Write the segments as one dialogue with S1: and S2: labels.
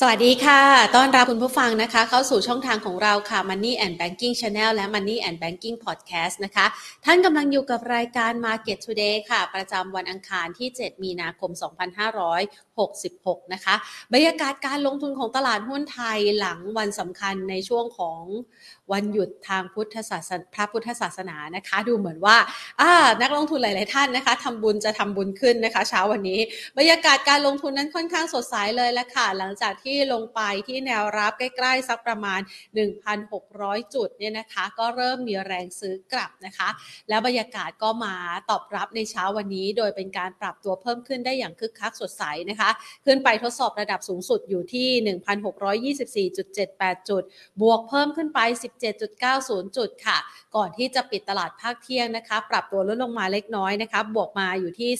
S1: สวัสดีค่ะ ต้อนรับคุณผู้ฟังนะคะ เข้าสู่ช่องทางของเราค่ะ Money and Banking Channel และ Money and Banking Podcast นะคะ ท่านกำลังอยู่กับรายการ Market Today ค่ะ ประจำวันอังคารที่ 7 มีนาคม 66 นะคะ บรรยากาศการลงทุนของตลาดหุ้นไทยหลังวันสำคัญในช่วงของวันหยุดทางพุทธศาสนาพระพุทธศาสนานะคะ ดูเหมือนว่าอ่านักลงทุนหลาย ๆ ท่านนะคะทำบุญจะทำบุญขึ้นนะคะ เช้าวันนี้ บรรยากาศการลงทุนนั้นค่อนข้างสดใสเลยละค่ะ หลังจากที่ลงไปที่แนวรับใกล้ ๆ สักประมาณ 1,600 จุดเนี่ยนะคะ ก็เริ่มมีแรงซื้อกลับนะคะ แล้วบรรยากาศก็มาตอบรับในเช้าวันนี้ โดยเป็นการปรับตัวเพิ่มขึ้นได้อย่างคึกคักสดใสนะคะขึ้นไปทดสอบระดับสูงสุดอยู่ที่ 1,624.78 จุด บวกเพิ่มขึ้นไป 17.90 จุดค่ะ ก่อนที่จะปิดตลาดภาคเที่ยงนะคะ ปรับตัวลดลงมาเล็กน้อยนะคะ บวกมาอยู่ที่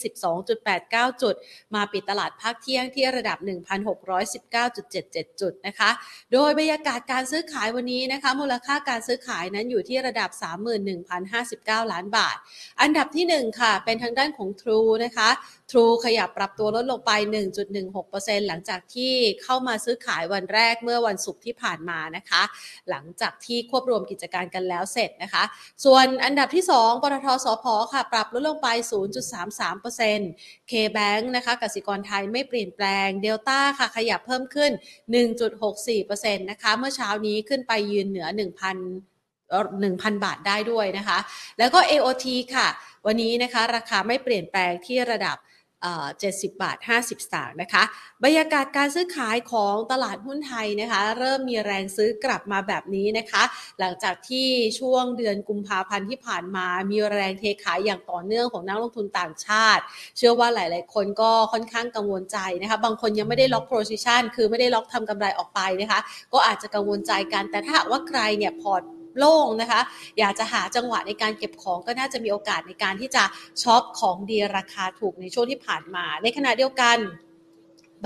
S1: 12.89 จุด มาปิดตลาดภาคเที่ยงที่ระดับ 1,619.77 จุดนะคะ โดยบรรยากาศการซื้อขายวันนี้นะคะ มูลค่าการซื้อขายนั้นอยู่ที่ระดับ 31,059 ล้านบาท อันดับที่ 1 ค่ะ เป็นทางด้านของ True นะคะ True ขยับปรับตัวลดลงไป1.16%หลังจากที่เข้ามาซื้อขายวันแรกเมื่อวันศุกร์ที่ผ่านมานะคะ หลังจากที่ควบรวมกิจการกันแล้วเสร็จนะคะ ส่วนอันดับที่ 2ปตทสพค่ะ ปรับลดลงไป 0.33% K-Bank นะคะกสิกรไทยไม่เปลี่ยนแปลงเดลต้าค่ะ ขยับเพิ่มขึ้น 1.64%นะคะเมื่อเช้านี้ขึ้นไปยืนเหนือ 1,000 1,000 บาทได้ด้วยนะคะ แล้วก็ AOT ค่ะ วันนี้นะคะ ราคาไม่เปลี่ยนแปลงที่ระดับ 70 บาท 50 สตางค์นะคะ บรรยากาศการซื้อขายของตลาดหุ้นไทยนะคะ เริ่มมีแรงซื้อกลับมาแบบนี้นะคะ หลังจากที่ช่วงเดือนกุมภาพันธ์ที่ผ่านมา มีแรงเทขายอย่างต่อเนื่องของนักลงทุนต่างชาติ เชื่อว่าหลาย ๆ คนก็ค่อนข้างกังวลใจนะคะ บางคนยังไม่ได้ล็อก position คือไม่ได้ล็อกทำกำไรออกไปนะคะ ก็อาจจะกังวลใจกัน แต่ถ้าหากว่าใครเนี่ยพอร์ต โล่งนะคะ อยากจะหาจังหวะในการเก็บของก็น่าจะมีโอกาสในการที่จะช็อปของดีราคาถูกในช่วงที่ผ่านมา ในขณะเดียวกัน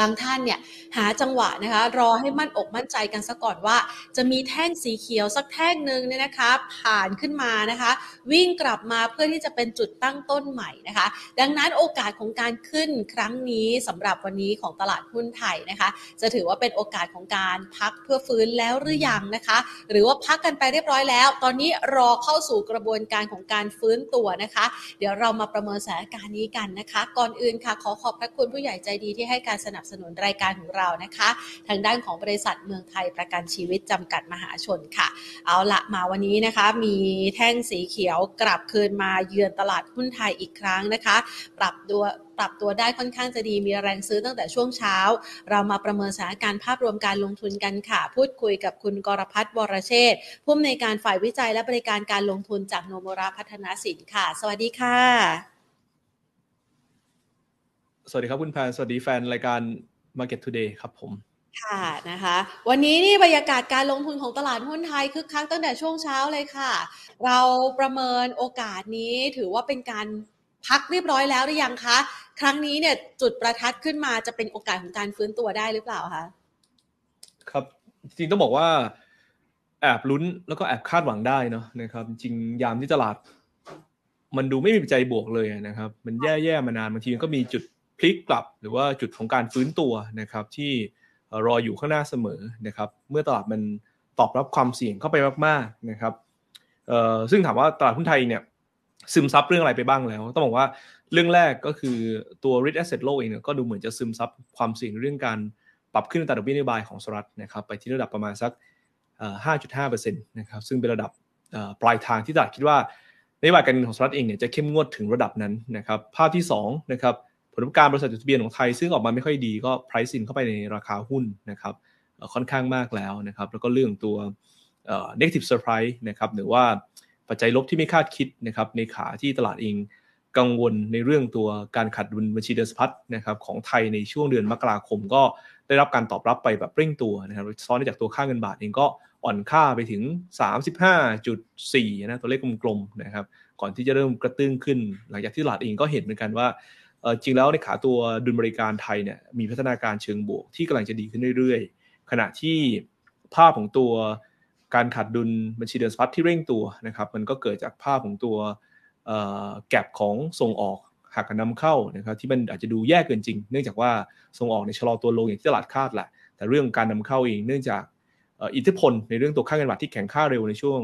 S1: บางท่านเนี่ยหาจังหวะนะคะรอให้มั่นอกมั่นใจกันซะก่อนว่า จะมีแท่งสีเขียวสักแท่งหนึ่งเนี่ยนะคะผ่านขึ้นมานะคะ วิ่งกลับมาเพื่อที่จะเป็นจุดตั้งต้นใหม่นะคะ ดังนั้นโอกาสของการขึ้นครั้งนี้สำหรับวันนี้ของตลาดหุ้นไทยนะคะ จะถือว่าเป็นโอกาสของการพักเพื่อฟื้นแล้วหรือยังนะคะ หรือว่าพักกันไปเรียบร้อยแล้ว ตอนนี้รอเข้าสู่กระบวนการของการฟื้นตัวนะคะ เดี๋ยวเรามาประเมินสถานการณ์นี้กันนะคะ ก่อนอื่นค่ะขอขอบพระคุณผู้ใหญ่ใจดีที่ให้การสนับสสนุนรายการของเรานะคะ ทางด้านของบริษัทเมืองไทยประกันชีวิตจำกัดมหาชนค่ะ เอาละมาวันนี้นะคะ มีแท่งสีเขียวกลับคืนมาเยือนตลาดหุ้นไทยอีกครั้งนะคะ ปรับตัวปรับตัวได้ค่อนข้างจะดีมีแรงซื้อตั้งแต่ช่วงเช้า เรามาประเมินสถานการณ์ภาพรวมการลงทุนกันค่ะ พูดคุยกับคุณกรพัฒน์วรเชษผู้อำนวยการฝ่ายวิจัยและบริการการลงทุนจากโนมราพัฒนาสินค่ะ สวัสดีค่ะ
S2: สวัสดีครับคุณแพนสวัสดีแฟนรายการ Market Today ครับผม
S1: ค่ะนะคะ วันนี้นี่บรรยากาศการลงทุนของตลาดหุ้นไทยคึกคักตั้งแต่ช่วงเช้าเลยค่ะ เราประเมินโอกาสนี้ถือว่าเป็นการพักเรียบร้อยแล้วหรือยังคะ ครั้งนี้เนี่ยจุดประทัดขึ้นมาจะเป็นโอกาสของการฟื้นตัวได้หรือเปล่าคะ
S2: ครับจริงๆต้องบอกว่าแอบลุ้นแล้วก็แอบคาดหวังได้เนาะนะครับ จริงยามที่ตลาด มันดูไม่มีใจบวกเลยนะครับ มันแย่ๆมานานบางทีมันก็มีจุด พลิกกลับหรือว่าจุดของการฟื้นตัวนะครับที่รออยู่ข้างหน้าเสมอนะครับเมื่อตลาดมันตอบรับความเสี่ยงเข้าไปมากๆนะครับซึ่งถามว่าตลาดหุ้นไทยเนี่ยซึมซับเรื่องอะไรไปบ้างแล้ว ต้องบอกว่าเรื่องแรกก็คือตัว risk asset low เองเนี่ยก็ดูเหมือนจะซึมซับความเสี่ยงเรื่องการปรับขึ้นอัตราดอกเบี้ยนโยบายของสหรัฐนะครับไปที่ระดับประมาณสัก 5.5%นะครับซึ่งเป็นระดับปลายทางที่ตลาดคิดว่านโยบายการเงินของสหรัฐเองเนี่ยจะเข้มงวดถึงระดับนั้นนะครับภาพที่2นะครับ ลประกอบการบริษัทจดทะเบียนของไทย ซึ่งออกมาไม่ค่อยดีก็ price in เข้าไปในราคาหุ้นนะครับค่อนข้างมากแล้วนะครับ แล้วก็เรื่องตัว negative surprise นะครับหรือว่าปัจจัยลบที่ไม่คาดคิดนะครับในขาที่ตลาดเองกังวลในเรื่องตัวการขาดดุลบัญชีเดินสะพัดนะครับของไทยในช่วงเดือนมกราคมก็ได้รับการตอบรับไปแบบเร่งตัวนะครับซ้อนจากตัวค่าเงินบาทเองก็อ่อนค่าไปถึง 35.4นะตัวเลขกลมๆนะครับก่อนที่จะเริ่มกระตื้นขึ้น หลังจากที่ตลาดเองก็เห็นเหมือนกันว่า จริงแล้วในขาตัวดุลบริการไทยเนี่ยมีพัฒนาการเชิงบวกที่กำลังจะดีขึ้นเรื่อยๆ ขณะที่ภาพของตัวการขาดดุลบัญชีเดินสะพัดที่เร่งตัวนะครับ มันก็เกิดจากภาพของตัวแกลบของส่งออกหากนำเข้านะครับที่มันอาจจะดูแย่เกินจริง เนื่องจากว่าส่งออกในชะลอตัวลงอย่างที่ตลาดคาดแหละแต่เรื่องการนำเข้าเองเนื่องจากอิทธิพลในเรื่องตัวค่าเงินบาทที่แข็งค่าเร็วในช่วง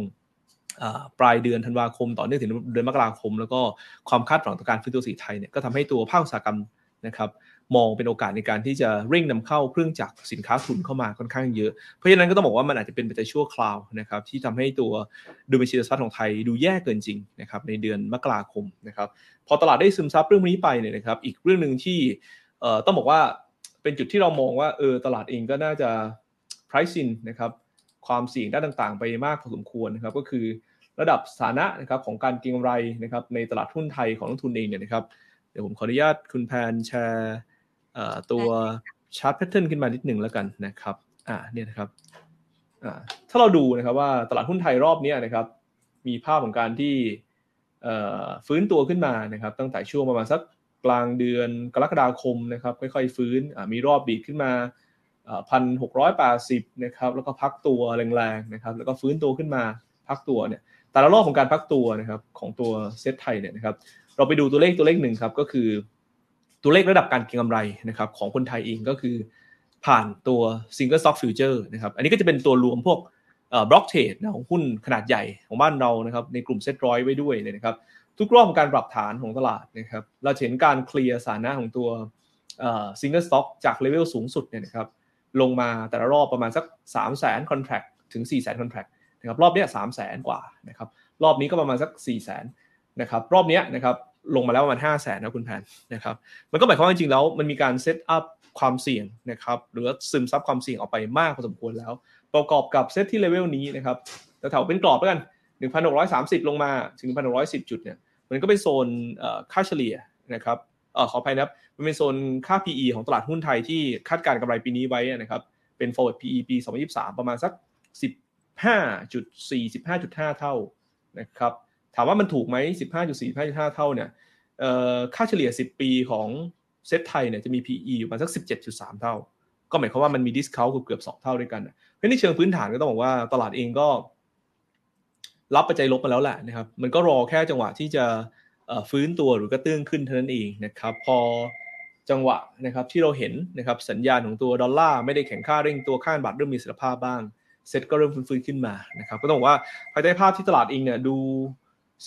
S2: ปลายเดือนธันวาคม ต่อเนื่องถึงเดือนมกราคม แล้วก็ความคาดหวังต่อการฟื้นตัวสีไทยเนี่ยก็ทำให้ตัวภาคอุตสาหกรรมนะครับมองเป็นโอกาสในการที่จะเร่งนำเข้าเครื่องจักรสินค้าทุนเข้ามาค่อนข้างเยอะ เพราะฉะนั้นก็ต้องบอกว่ามันอาจจะเป็นปัจจัยชั่วคราวนะครับที่ทำให้ตัวดูบัญชีทรัพย์ของไทยดูแย่เกินจริงนะครับในเดือนมกราคมนะครับพอตลาดได้ซึมซับเรื่องนี้ไปเนี่ยนะครับอีกเรื่องหนึ่งที่ต้องบอกว่าเป็นจุดที่เรามองว่าเออตลาดเองก็น่าจะ price in นะครับ ความเสี่ยงด้านต่างๆ ไปมากพอสมควรนะครับ ก็คือระดับสถานะนะครับของการเก็งกำไรนะครับในตลาดหุ้นไทยของนักลงทุนเองเนี่ยนะครับเดี๋ยวผมขออนุญาตคุณแพนแชร์ตัว chart pattern ขึ้นมานิดหนึ่งแล้วกันนะครับอ่าเนี่ยนะครับอ่าถ้าเราดูนะครับว่าตลาดหุ้นไทยรอบนี้นะครับมีภาพของการที่ฟื้นตัวขึ้นมานะครับ ตั้งแต่ช่วงประมาณสักกลางเดือนกรกฎาคมนะครับค่อยๆฟื้นมีรอบดีดขึ้นมา พันหกร้อยแปดสิบนะครับแล้วก็พักตัวแรงๆนะครับแล้วก็ฟื้นตัวขึ้นมาพักตัวเนี่ยแต่ละรอบของการพักตัวนะครับของตัวเซ็ตไทยเนี่ยนะครับเราไปดูตัวเลขตัวเลขหนึ่งครับก็คือ ตัวเลขระดับการเก็งกำไรนะครับของคนไทยเองก็คือ ผ่านตัว Single Stock Future นะครับอันนี้ก็จะเป็นตัวรวมพวก block trade ของหุ้นขนาดใหญ่ของบ้านเรานะครับในกลุ่มเซ็ตร้อยไว้ด้วยเลยนะครับทุกรอบของการปรับฐานของตลาดนะครับเราเห็นการเคลียร์สถานะของตัว Single Stock จากเลเวลสูงสุดเนี่ยนะครับ ลงมาแต่ละรอบประมาณสัก 3 0 0 0 0 0 contract ถึง 4 0 0 0 0 contract นะครับรอบนี้สามแสนกว่านะครับรอบนี้ก็ประมาณสัก 4 0 0 0 0 0นะครับรอบนี้นะครับลงมาแล้วประมาณ 5 0 0แสนนะคุณแพนนะครับมันก็หมายความว่าจริงๆแล้วมันมีการ set up ความเสี่ยงนะครับหรือซึมซับความเสี่ยงออกไปมากพอสมควรแล้ว ประกอบกับเซตที่ level นี้นะครับแถวเป็นกรอบแล้วกัน 1,630 ลงมาถึง 1,610 จุดเนี่ยมันก็เป็นโซนค่าเฉลี่ยนะครับ เออขออภัยนะครับมันเป็นโซนค่า PE ของตลาดหุ้นไทยที่คาดการณ์กำไรปีนี้ไว้นะครับเป็น forward PE ปี 2023 ประมาณสัก 15.4 15.5 เท่านะครับถามว่ามันถูกไหม15.4 15.5 เท่าเนี่ยค่าเฉลี่ย 10 ปีของเซ็ตไทยเนี่ยจะมี PE อยู่ประมาณสัก 17.3 เท่า ก็หมายความว่ามันมี discount เกือบ2 เท่าด้วยกันเพราะในเชิงพื้นฐานก็ต้องบอกว่าตลาดเองก็รับปัจจัยลบมาแล้วแหละนะครับ มันก็รอแค่จังหวะที่จะ ฟื้นตัวหรือกระเตื้องขึ้นเท่านั้นเองนะครับ พอจังหวะนะครับที่เราเห็นนะครับสัญญาณของตัวดอลลาร์ไม่ได้แข็งค่าเร่งตัวค่าบาทเริ่มมีเสถียรภาพบ้างเซ็ตก็เริ่มฟื้นขึ้นมานะครับก็ต้องบอกว่าภายใต้ภาพที่ตลาดเองเนี่ยดู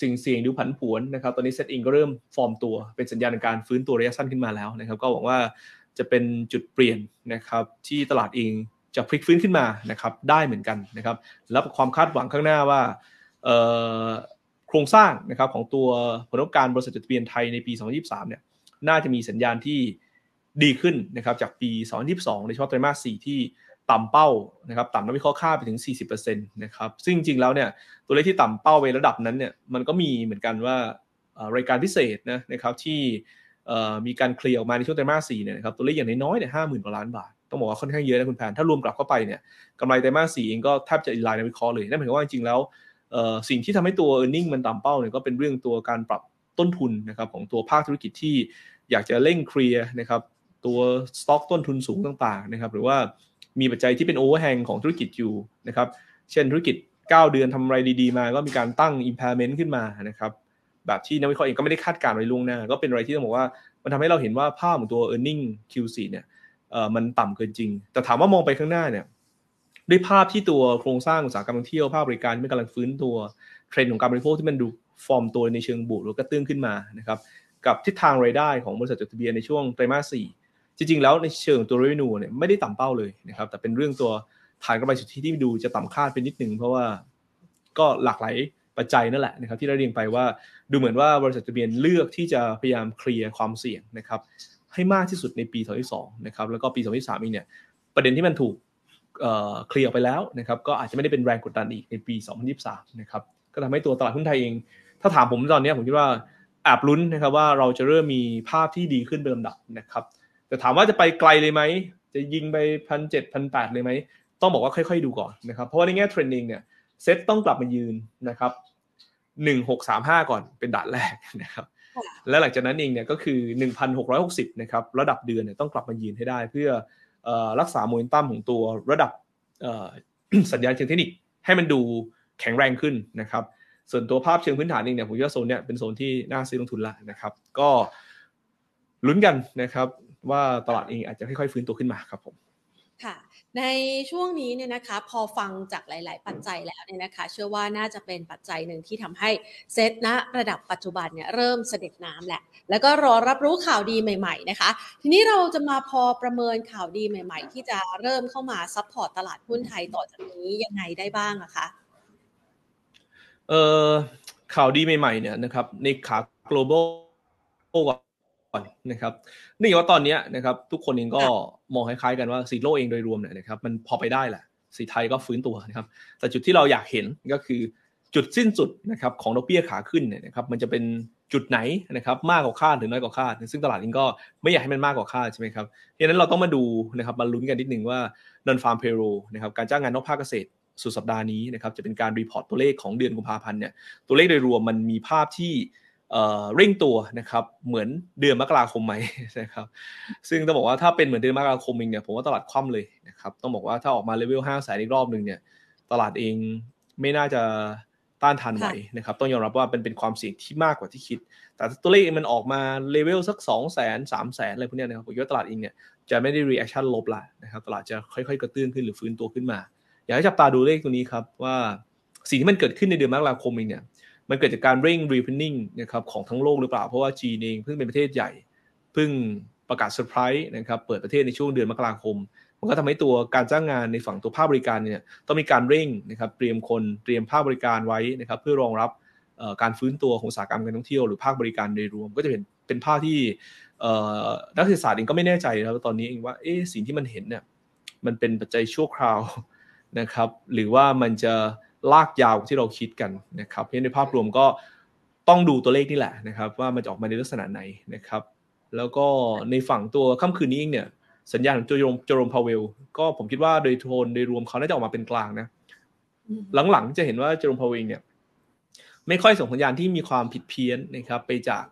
S2: สิ่งเสี่ยงดูผันผวนนะครับตอนนี้เซ็ตเองก็เริ่มฟอร์มตัวเป็นสัญญาณในการฟื้นตัวระยะสั้นขึ้นมาแล้วนะครับ ก็หวังว่าจะเป็นจุดเปลี่ยนนะครับที่ตลาดเองจะพลิกฟื้นขึ้นมานะครับได้เหมือนกันนะครับแล้วความคาดหวังข้างหน้าว่า โครงสร้างนะครับของตัวผลประกอบการบริษัทจดทะเบียนไทยในปี 2023 เนี่ยน่าจะมีสัญญาณที่ดีขึ้นนะครับจากปี 2022 ในช่วงไตรมาส 4 ที่ต่ำเป้านะครับต่ำนักวิเคราะห์ค่าไปถึง 40%นะครับซึ่งจริงๆแล้วเนี่ยตัวเลขที่ต่ำเป้าไประดับนั้นเนี่ยมันก็มีเหมือนกันว่ารายการพิเศษนะนะครับที่มีการเคลียร์ออกมาในช่วงไตรมาสสี่เนี่ยนะครับตัวเลขอย่างน้อยๆเนี่ยห้าหมื่นกว่าล้านบาทต้องบอกว่าค่อนข้างเยอะนะคุณแพนถ้ารวมกลับเข้าไปเนี่ยกำไรไตรมาสสี่เองก็แทบจะอินไลน์ในวิเคราะห์เลยนั่นหมายความว่าจริงๆแล้ว สิ่งที่ทำให้ตัว e a r n i n g มันต่ำเป้าเนี่ยก็เป็นเรื่องตัวการปรับต้นทุนนะครับของตัวภาคธุรกิจที่อยากจะเร่งเคลียร์นะครับตัวสต็อกต้นทุนสูงต่างๆนะครับหรือว่ามีปัจจัยที่เป็นโอเวอร์แฮงของธุรกิจอยู่นะครับเช่นธุรกิจ 9 เดือนทำไรดีๆมา ก็มีการตั้ง impairment ขึ้นมานะครับแบบที่นักวิเคราะห์เองก็ไม่ได้คาดการณ์ไว้ล่วงหน้า ก็เป็นอะไรที่ต้องบอกว่ามันทำให้เราเห็นว่าภาพของตัว e a r n i n g Q4 เนี่ยเอ่อมันต่ำเกินจริง แต่ถามว่ามองไปข้างหน้าเนี่ย ด้วยภาพที่ตัวโครงสร้างอุตสาหกรรมท่องเที่ยวภาคบริการที่กำลังฟื้นตัวเทรนด์ของการบริโภคที่มันดูฟอร์มตัวในเชิงบวกหรือกระเตื้องขึ้นมานะครับกับทิศทางรายได้ของบริษัทจดทะเบียนในช่วงไตรมาส4จริงๆ แล้วในเชิงตัว revenue เนี่ยไม่ได้ต่ำเป้าเลยนะครับแต่เป็นเรื่องตัวฐานกำไรสุทธิที่ดูจะต่ำคาดไปนิดนึงเพราะว่าก็หลากหลายปัจจัยนั่นแหละนะครับที่เราเรียงไปว่าดูเหมือนว่าบริษัทจดทะเบียนเลือกที่จะพยายามเคลียร์ความเสี่ยงนะครับให้มากที่สุดในปี 2022 นะครับแล้วก็ปี 2023เองเนี่ยประเด็นที่มันถูก เคลียร์ไปแล้วนะครับก็อาจจะไม่ได้เป็นแรงกดดันอีกในปี 2023 นะครับก็ทำให้ตัวตลาดหุ้นไทยเอง ถ้าถามผมตอนนี้ผมคิดว่าแอบลุ้นนะครับว่าเราจะเริ่มมีภาพที่ดีขึ้นเป็นลำดับนะครับแต่ถามว่าจะไปไกลเลยไหม จะยิงไปพันเจ็ดพันแปดเลยไหม ต้องบอกว่าค่อย ๆ ดูก่อนนะครับ เพราะว่าในแง่ trading เนี่ยเซ็ตต้องกลับมายืนนะครับหนึ่งหกสามห้าก่อนเป็นด่านแรกนะครับ และหลังจากนั้นเองเนี่ยก็คือหนึ่งพันหกร้อยหกสิบนะครับระดับเดือนเนี่ยต้องกลับมายืนให้ได้ เพื่อ รักษาโมเมนตัมของตัวระดับสัญญาณเชิงเทคนิคให้มันดูแข็งแรงขึ้นนะครับ ส่วนตัวภาพเชิงพื้นฐานเองเนี่ยผมว่าโซนเนี่ยเป็นโซนที่น่าซื้อลงทุนละนะครับ ก็ลุ้นกันนะครับ ว่าตลาดเองอาจจะค่อยๆฟื้นตัวขึ้นมาครับผม
S1: ค่ะ ในช่วงนี้เนี่ยนะคะพอฟังจากหลาย ๆ ปัจจัยแล้วเนี่ยนะคะ เชื่อว่าน่าจะเป็นปัจจัยหนึ่งที่ทำให้เซตณระดับปัจจุบันเนี่ยเริ่มเสด็จน้ำแหละ แล้วก็รอรับรู้ข่าวดีใหม่ ๆ นะคะ ทีนี้เราจะมาพอประเมินข่าวดีใหม่ ๆ ที่จะเริ่มเข้ามา support ตลาดหุ้นไทยต่อจากนี้ยังไงได้บ้างอะคะ
S2: เอ่อข่าวดีใหม่ ๆ เนี่ยนะครับในขา global ก่ อนนะครับนี่ว่าตอนนี้นะครับ ทุกคนเองก็มองคล้ายๆกันว่าเศรษฐกิจโลกเองโดยรวมเนี่ยนะครับ มันพอไปได้แหละเศรษฐกิจไทยก็ฟื้นตัวนะครับ แต่จุดที่เราอยากเห็นก็คือจุดสิ้นสุดนะครับของดอกเบี้ยขาขึ้นเนี่ยนะครับ มันจะเป็นจุดไหนนะครับ มากกว่าคาดหรือน้อยกว่าคาด ซึ่งตลาดเองก็ไม่อยากให้มันมากกว่าคาดใช่ไหมครับดังนั้นเราต้องมาดูนะครับมาลุ้นกันนิดนึงว่า non farm payroll นะครับการจ้างงานนอกภาคเกษตรสุดสัปดาห์นี้นะครับจะเป็นการ report ตัวเลขของเดือนกุมภาพันธ์เนี่ยตัวเลขโดยรวมมันมีภาพที่ เร่งตัวนะครับ เหมือนเดือนมกราคมไหมนะครับ ซึ่งต้องบอกว่าถ้าเป็นเหมือนเดือนมกราคมเองเนี่ยผมว่าตลาดคว่ำเลยนะครับ ต้องบอกว่าถ้าออกมาเลเวลห้าแสนอีกรอบหนึ่งเนี่ย ตลาดเองไม่น่าจะต้านทานไหวนะครับ ต้องยอมรับว่าเป็นเป็นความเสี่ยงที่มากกว่าที่คิด แต่ตัวเลขมันออกมาเลเวลสัก2 0 0 0 0 0 3 0 0 0 0อะไรพวกนี้นะครับผมว่าตลาดเองเนี่ยจะไม่ได้ reaction ลบละนะครับ ตลาดจะค่อยๆ กระเตื้องขึ้นหรือฟื้นตัวขึ้นมา อยากให้จับตาดูเลขตัวนี้ครับว่าสิ่งที่มันเกิดขึ้นในเดือนมกราคมเองเนี่ย มันเกิดจากการเร่ง reopening นะครับของทั้งโลกหรือเปล่า เพราะว่าจีนเองเพิ่งเป็นประเทศใหญ่เพิ่งประกาศเซอร์ไพรส์นะครับเปิดประเทศในช่วงเดือนมกราคม มันก็ทำให้ตัวการจ้างงานในฝั่งตัวภาคบริการเนี่ยต้องมีการเร่งนะครับเตรียมคนเตรียมภาคบริการไว้นะครับเพื่อรองรับการฟื้นตัวของอุตสาหกรรมการท่องเที่ยวหรือภาคบริการโดยรวม ก็จะเป็นเป็นภาพที่นักเศึกษาสตร์เองก็ไม่แน่ใจนะตอนนี้เองว่าเอ๊สิ่งที่มันเห็นเนี่ยมันเป็นปัจจัยชั่วคราวนะครับ หรือว่ามันจะ ลากยาวที่เราคิดกันนะครับเพราะในภาพรวมก็ต้องดูตัวเลขนี่แหละนะครับ ว่ามันจะออกมาในลักษณะไหนนะครับ แล้วก็ในฝั่งตัวค่ำคืนนี้เองเนี่ยสัญญาณของโจโรมโจโรมพาวเวล ก็ผมคิดว่าโดยโทนโดยรวมเขาน่าจะออกมาเป็นกลางนะ หลังๆจะเห็นว่าโจโรมพาวเวลเนี่ยไม่ค่อยส่งสัญญาณที่มีความผิดเพี้ยนนะครับ ไปจาก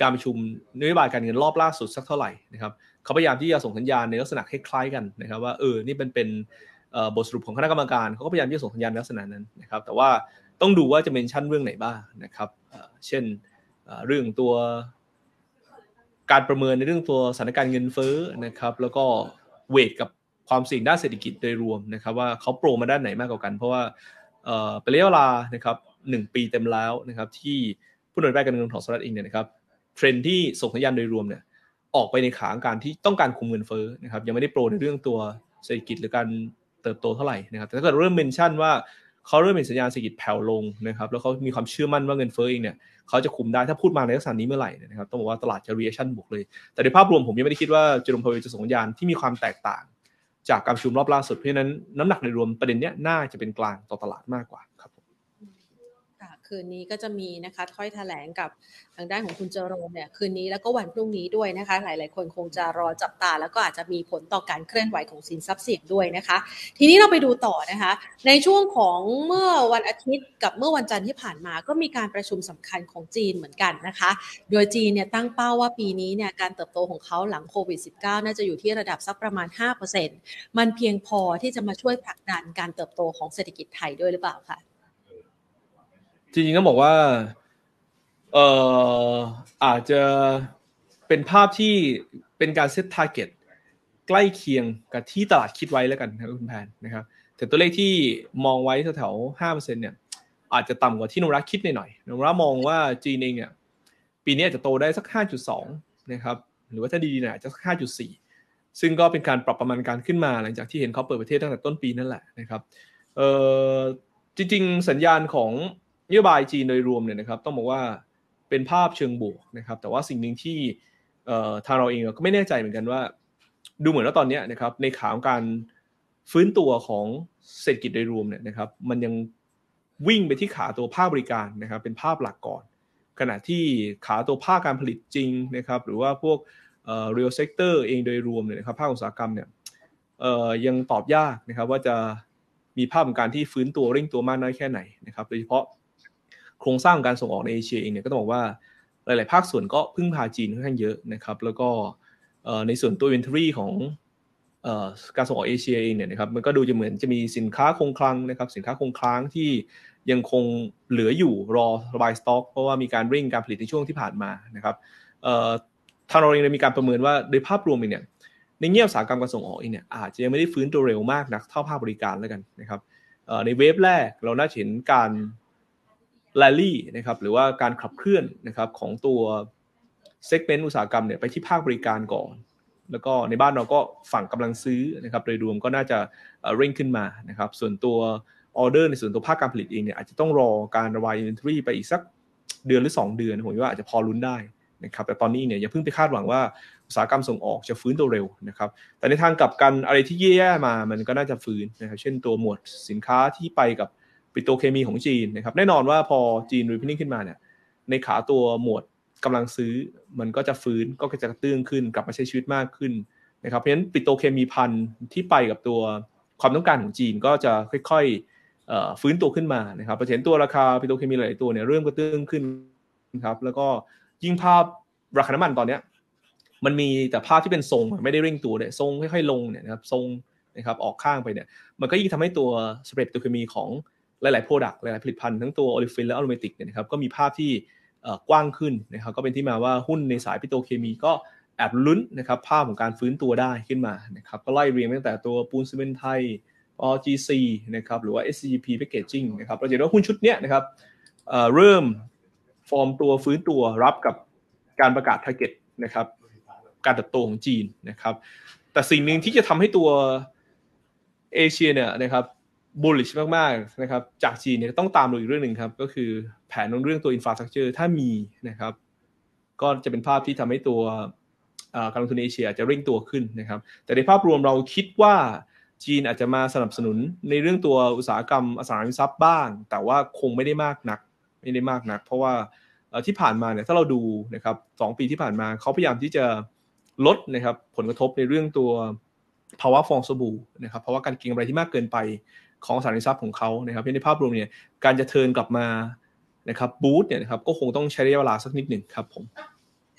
S2: การประชุมนโยบายการเงินรอบล่าสุดสักเท่าไหร่นะครับเขาพยายามที่จะส่งสัญญาณในลักษณะคล้ายๆกันนะครับ ว่าเออนี่เป็นเป็น บทสรุปของคณะกรรมการเขาก็พยายามที่จะส่งสัญญาณลักษณะนั้นนะครับ แต่ว่าต้องดูว่าจะเมนชั่นเรื่องไหนบ้างนะครับเช่นเรื่องตัวการประเมินในเรื่องตัวสถานการณ์เงินเฟ้อนะครับ แล้วก็เวทกับความเสี่ยงด้านเศรษฐกิจโดยรวมนะครับ ว่าเขาโปรมาด้านไหนมากกว่ากัน เพราะว่าเป็นระยะเวลานะครับหนึ่งปีเต็มแล้วนะครับ ที่ผู้นำนการเงินของสหรัฐเองเนี่ยนะครับเทรนที่ส่งสัญญาณโดยรวมเนี่ยออกไปในขาการที่ต้องการคุมเงินเฟ้อนะครับ ยังไม่ได้โปรในเรื่องตัวเศรษฐกิจหรือการ เติบโตเท่าไหร่นะครับแต่ถ้าเกิดเริ่มเมนชั่นว่าเขาเริ่มเห็นสัญญาณเศรษฐกิจแผ่วลงนะครับแล้วเขามีความเชื่อมั่นว่าเงินเฟ้อเองเนี่ยเขาจะคุมได้ถ้าพูดมาในลักษณะนี้เมื่อไหร่นะครับต้องบอกว่าตลาดจะ reaction บวกเลย แต่ในภาพรวมผมยังไม่ได้คิดว่าเจอโรมพาวเวลจะส่งสัญญาณที่มีความแตกต่าง จากการประชุมรอบล่าสุดเพราะฉะนั้นน้ำหนักในรวมประเด็นเนี้ยน่าจะเป็นกลางต่อตลาดมากกว่าครับ
S1: คืนนี้ก็จะมีนะคะถ้อยแถลงกับทางด้านของคุณเจอโรมเนี่ยคืนนี้แล้วก็วันพรุ่งนี้ด้วยนะคะ หลาย ๆ คนคงจะรอจับตา แล้วก็อาจจะมีผลต่อการเคลื่อนไหวของสินทรัพย์เสี่ยงด้วยนะคะ ทีนี้เราไปดูต่อนะคะ ในช่วงของเมื่อวันอาทิตย์กับเมื่อวันจันทร์ที่ผ่านมา ก็มีการประชุมสำคัญของจีนเหมือนกันนะคะ โดยจีนเนี่ยตั้งเป้าว่าปีนี้เนี่ยการเติบโตของเขาหลังโควิด -19 น่าจะอยู่ที่ระดับสักประมาณ 5%มันเพียงพอที่จะมาช่วยผลักดันการเติบโตของเศรษฐกิจไทยด้วยหรือเปล่าคะ
S2: จริงๆต้องบอกว่า เอ่ออาจจะเป็นภาพที่เป็นการ set target ใกล้เคียงกับที่ตลาดคิดไว้แล้วกันนะคุณแพนนะครับแต่ตัวเลขที่มองไว้แถวๆห้าเปอร์เซ็นเนี่ยอาจจะต่ำกว่าที่นรักคิดหน่อยนรักมองว่าจีนเองเนี่ยปีนี้อาจจะโตได้สักห้าจุดสองนะครับหรือว่าถ้าดีๆหน่อยอาจจะสักห้าจุดสี่ซึ่งก็เป็นการปรับประมาณการขึ้นมาหลังจากที่เห็นเขาเปิดประเทศตั้งแต่ต้นปีนั่นแหละนะครับเอ่อจริง ๆ สัญญาณของ นโยบายจีนโดยรวมเนี่ยนะครับต้องบอกว่าเป็นภาพเชิงบวกนะครับ แต่ว่าสิ่งหนึ่งที่ทางเราเองก็ไม่แน่ใจเหมือนกันว่า ดูเหมือนว่าตอนนี้นะครับ ในขาของการฟื้นตัวของเศรษฐกิจโดยรวมเนี่ยนะครับ มันยังวิ่งไปที่ขาตัวภาคบริการนะครับ เป็นภาพหลักก่อน ขณะที่ขาตัวภาคการผลิตจริงนะครับ หรือว่าพวกเอ่อ real sector เองโดยรวมเนี่ยนะครับภาคอุตสาหกรรมเนี่ยเอ่อยังตอบยากนะครับ ว่าจะมีภาพของการที่ฟื้นตัวเร่งตัวมากน้อยแค่ไหนนะครับ โดยเฉพาะ โครงสร้างการส่งออกในเอเชียเองเนี่ยก็ต้องบอกว่าหลาย ๆ ภาคส่วนก็พึ่งพาจีนค่อนข้างเยอะนะครับแล้วก็ในส่วนตัว inventory ของการส่งออกเอเชียเองเนี่ยนะครับมันก็ดูจะเหมือนจะมีสินค้าคงคลังนะครับสินค้าคงค้างที่ยังคงเหลืออยู่รอระบายสต็อก เพราะว่ามีการเร่งการผลิตในช่วงที่ผ่านมานะครับทางเราเองมีการประเมินว่าโดยภาพรวมเองเนี่ยในเงียบสาหกรรมการส่งออกเองเนี่ยอาจจะยังไม่ได้ฟื้นตัวเร็วมากนักเท่าภาคบริการแล้วกันนะครับใน wave แรกเราน่าเห็นการ แลลี่นะครับหรือว่าการขับเคลื่อนนะครับของตัว segment อุตสาหกรรมเนี่ยไปที่ภาคบริการก่อน แล้วก็ในบ้านเราก็ฝั่งกำลังซื้อนะครับโดยรวมก็น่าจะเร่งขึ้นมานะครับส่วนตัวออเดอร์ในส่วนตัวภาคการผลิตเองเนี่ยอาจจะต้องรอการระบาย inventory ไปอีกสักเดือนหรือ 2 เดือนผมว่าอาจจะพอลุ้นได้นะครับแต่ตอนนี้เนี่ยอย่าเพิ่งไปคาดหวังว่าอุตสาหกรรมส่งออกจะฟื้นตัวเร็วนะครับแต่ในทางกลับกันอะไรที่แย่ๆมามันก็น่าจะฟื้นนะครับเช่นตัวหมวดสินค้าที่ไปกับ ปิโตรเคมีของจีนนะครับแน่นอนว่าพอจีน reopening ขึ้นมาเนี่ยในขาตัวหมวดกำลังซื้อมันก็จะฟื้นก็จะกระเตื้องขึ้นกลับมาใช้ชีวิตมากขึ้นนะครับเพราะฉะนั้นปิโตรเคมีภัณฑ์ที่ไปกับตัวความต้องการของจีนก็จะค่อยๆฟื้นตัวขึ้นมานะครับเห็นตัวราคาปิโตรเคมีหลายตัวเนี่ยเริ่มกระเตื้องขึ้นครับแล้วก็ยิ่งภาพราคาน้ำมันตอนเนี้ยมันมีแต่ภาพที่เป็นทรงไม่ได้เร่งตัวเลยทรงค่อยๆลงเนี่ยนะครับทรงนะครับออกข้างไปเนี่ยมันก็ยิ่งทำให้ตัว spread ตัวเคมีของ หลายๆ product หลายๆ ผลิตภัณฑ์ทั้งตัว olefin และ aromatic เนี่ยนะครับก็มีภาพที่กว้างขึ้นนะครับก็เป็นที่มาว่าหุ้นในสายปิโตรเคมีก็แอบลุ้นนะครับภาพของการฟื้นตัวได้ขึ้นมานะครับก็ไล่เรียงตั้งแต่ตัวปูนซีเมนต์ไทย OGC นะครับหรือว่า SCGP Packaging นะครับเราจะเห็นว่าหุ้นชุดนี้นะครับเริ่มฟอร์มตัวฟื้นตัวรับกับการประกาศ target นะครับการเติบโตของจีนนะครับแต่สิ่งหนึ่งที่จะทำให้ตัวเอเชียเนี่ยนะครับ บูลลิชมากๆนะครับจากจีนเนี่ยต้องตามดูอีกเรื่องหนึ่งครับ ก็คือแผนเรื่องตัวอินฟราสตรักเจอร์ถ้ามีนะครับ ก็จะเป็นภาพที่ทำให้ตัวการลงทุนเอเชียจะเร่งตัวขึ้นนะครับ แต่ในภาพรวมเราคิดว่าจีนอาจจะมาสนับสนุนในเรื่องตัวอุตสาหกรรมอสังหาริมทรัพย์บ้าง แต่ว่าคงไม่ได้มากนัก ไม่ได้มากนัก เพราะว่าที่ผ่านมาเนี่ยถ้าเราดูนะครับสองปีที่ผ่านมาเขาพยายามที่จะลดนะครับผลกระทบในเรื่องตัวภาวะฟองสบู่นะครับเพราว่าการเก็งกำไรที่มากเกินไป ของสารทรัพย์ของเขานะครับในภาพรวมเนี่ยการจะเทินกลับมานะครับบูตเนี่ยนะครับก็คงต้องใช้ระยะเวลาสักนิดหนึ่งครับผม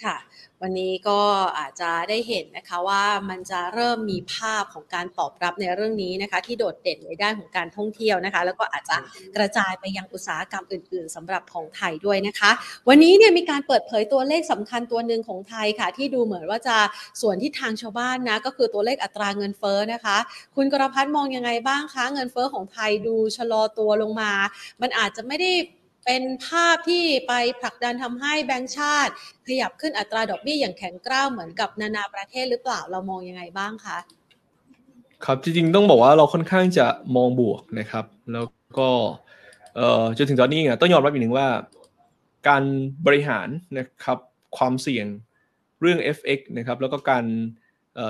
S1: ค่ะ วันนี้ก็อาจจะได้เห็นนะคะว่ามันจะเริ่มมีภาพของการตอบรับในเรื่องนี้นะคะ ที่โดดเด่นในด้านของการท่องเที่ยวนะคะ แล้วก็อาจจะกระจายไปยังอุตสาหกรรมอื่น ๆสำหรับของไทยด้วยนะคะ วันนี้เนี่ยมีการเปิดเผยตัวเลขสำคัญตัวหนึ่งของไทยค่ะ ที่ดูเหมือนว่าจะส่วนที่ทางชาวบ้านนะก็คือตัวเลขอัตราเงินเฟ้อนะคะ คุณกรพัฒน์มองยังไงบ้างคะเงินเฟ้อของไทยดูชะลอตัวลงมา มันอาจจะไม่ได้ เป็นภาพที่ไปผลักดันทำให้แบงก์ชาติ ขยับขึ้นอัตราดอกเบี้ยอย่างแข็งกร้าวเหมือนกับนานาประเทศหรือเปล่าเรามองยังไงบ้างคะ
S2: ครับจริงๆต้องบอกว่าเราค่อนข้างจะมองบวกนะครับ แล้วก็เอ่อจนถึงตอนนี้เนี่ยต้องยอมรับอีกหนึ่งว่า การบริหารนะครับความเสี่ยงเรื่อง FX นะครับแล้วก็การ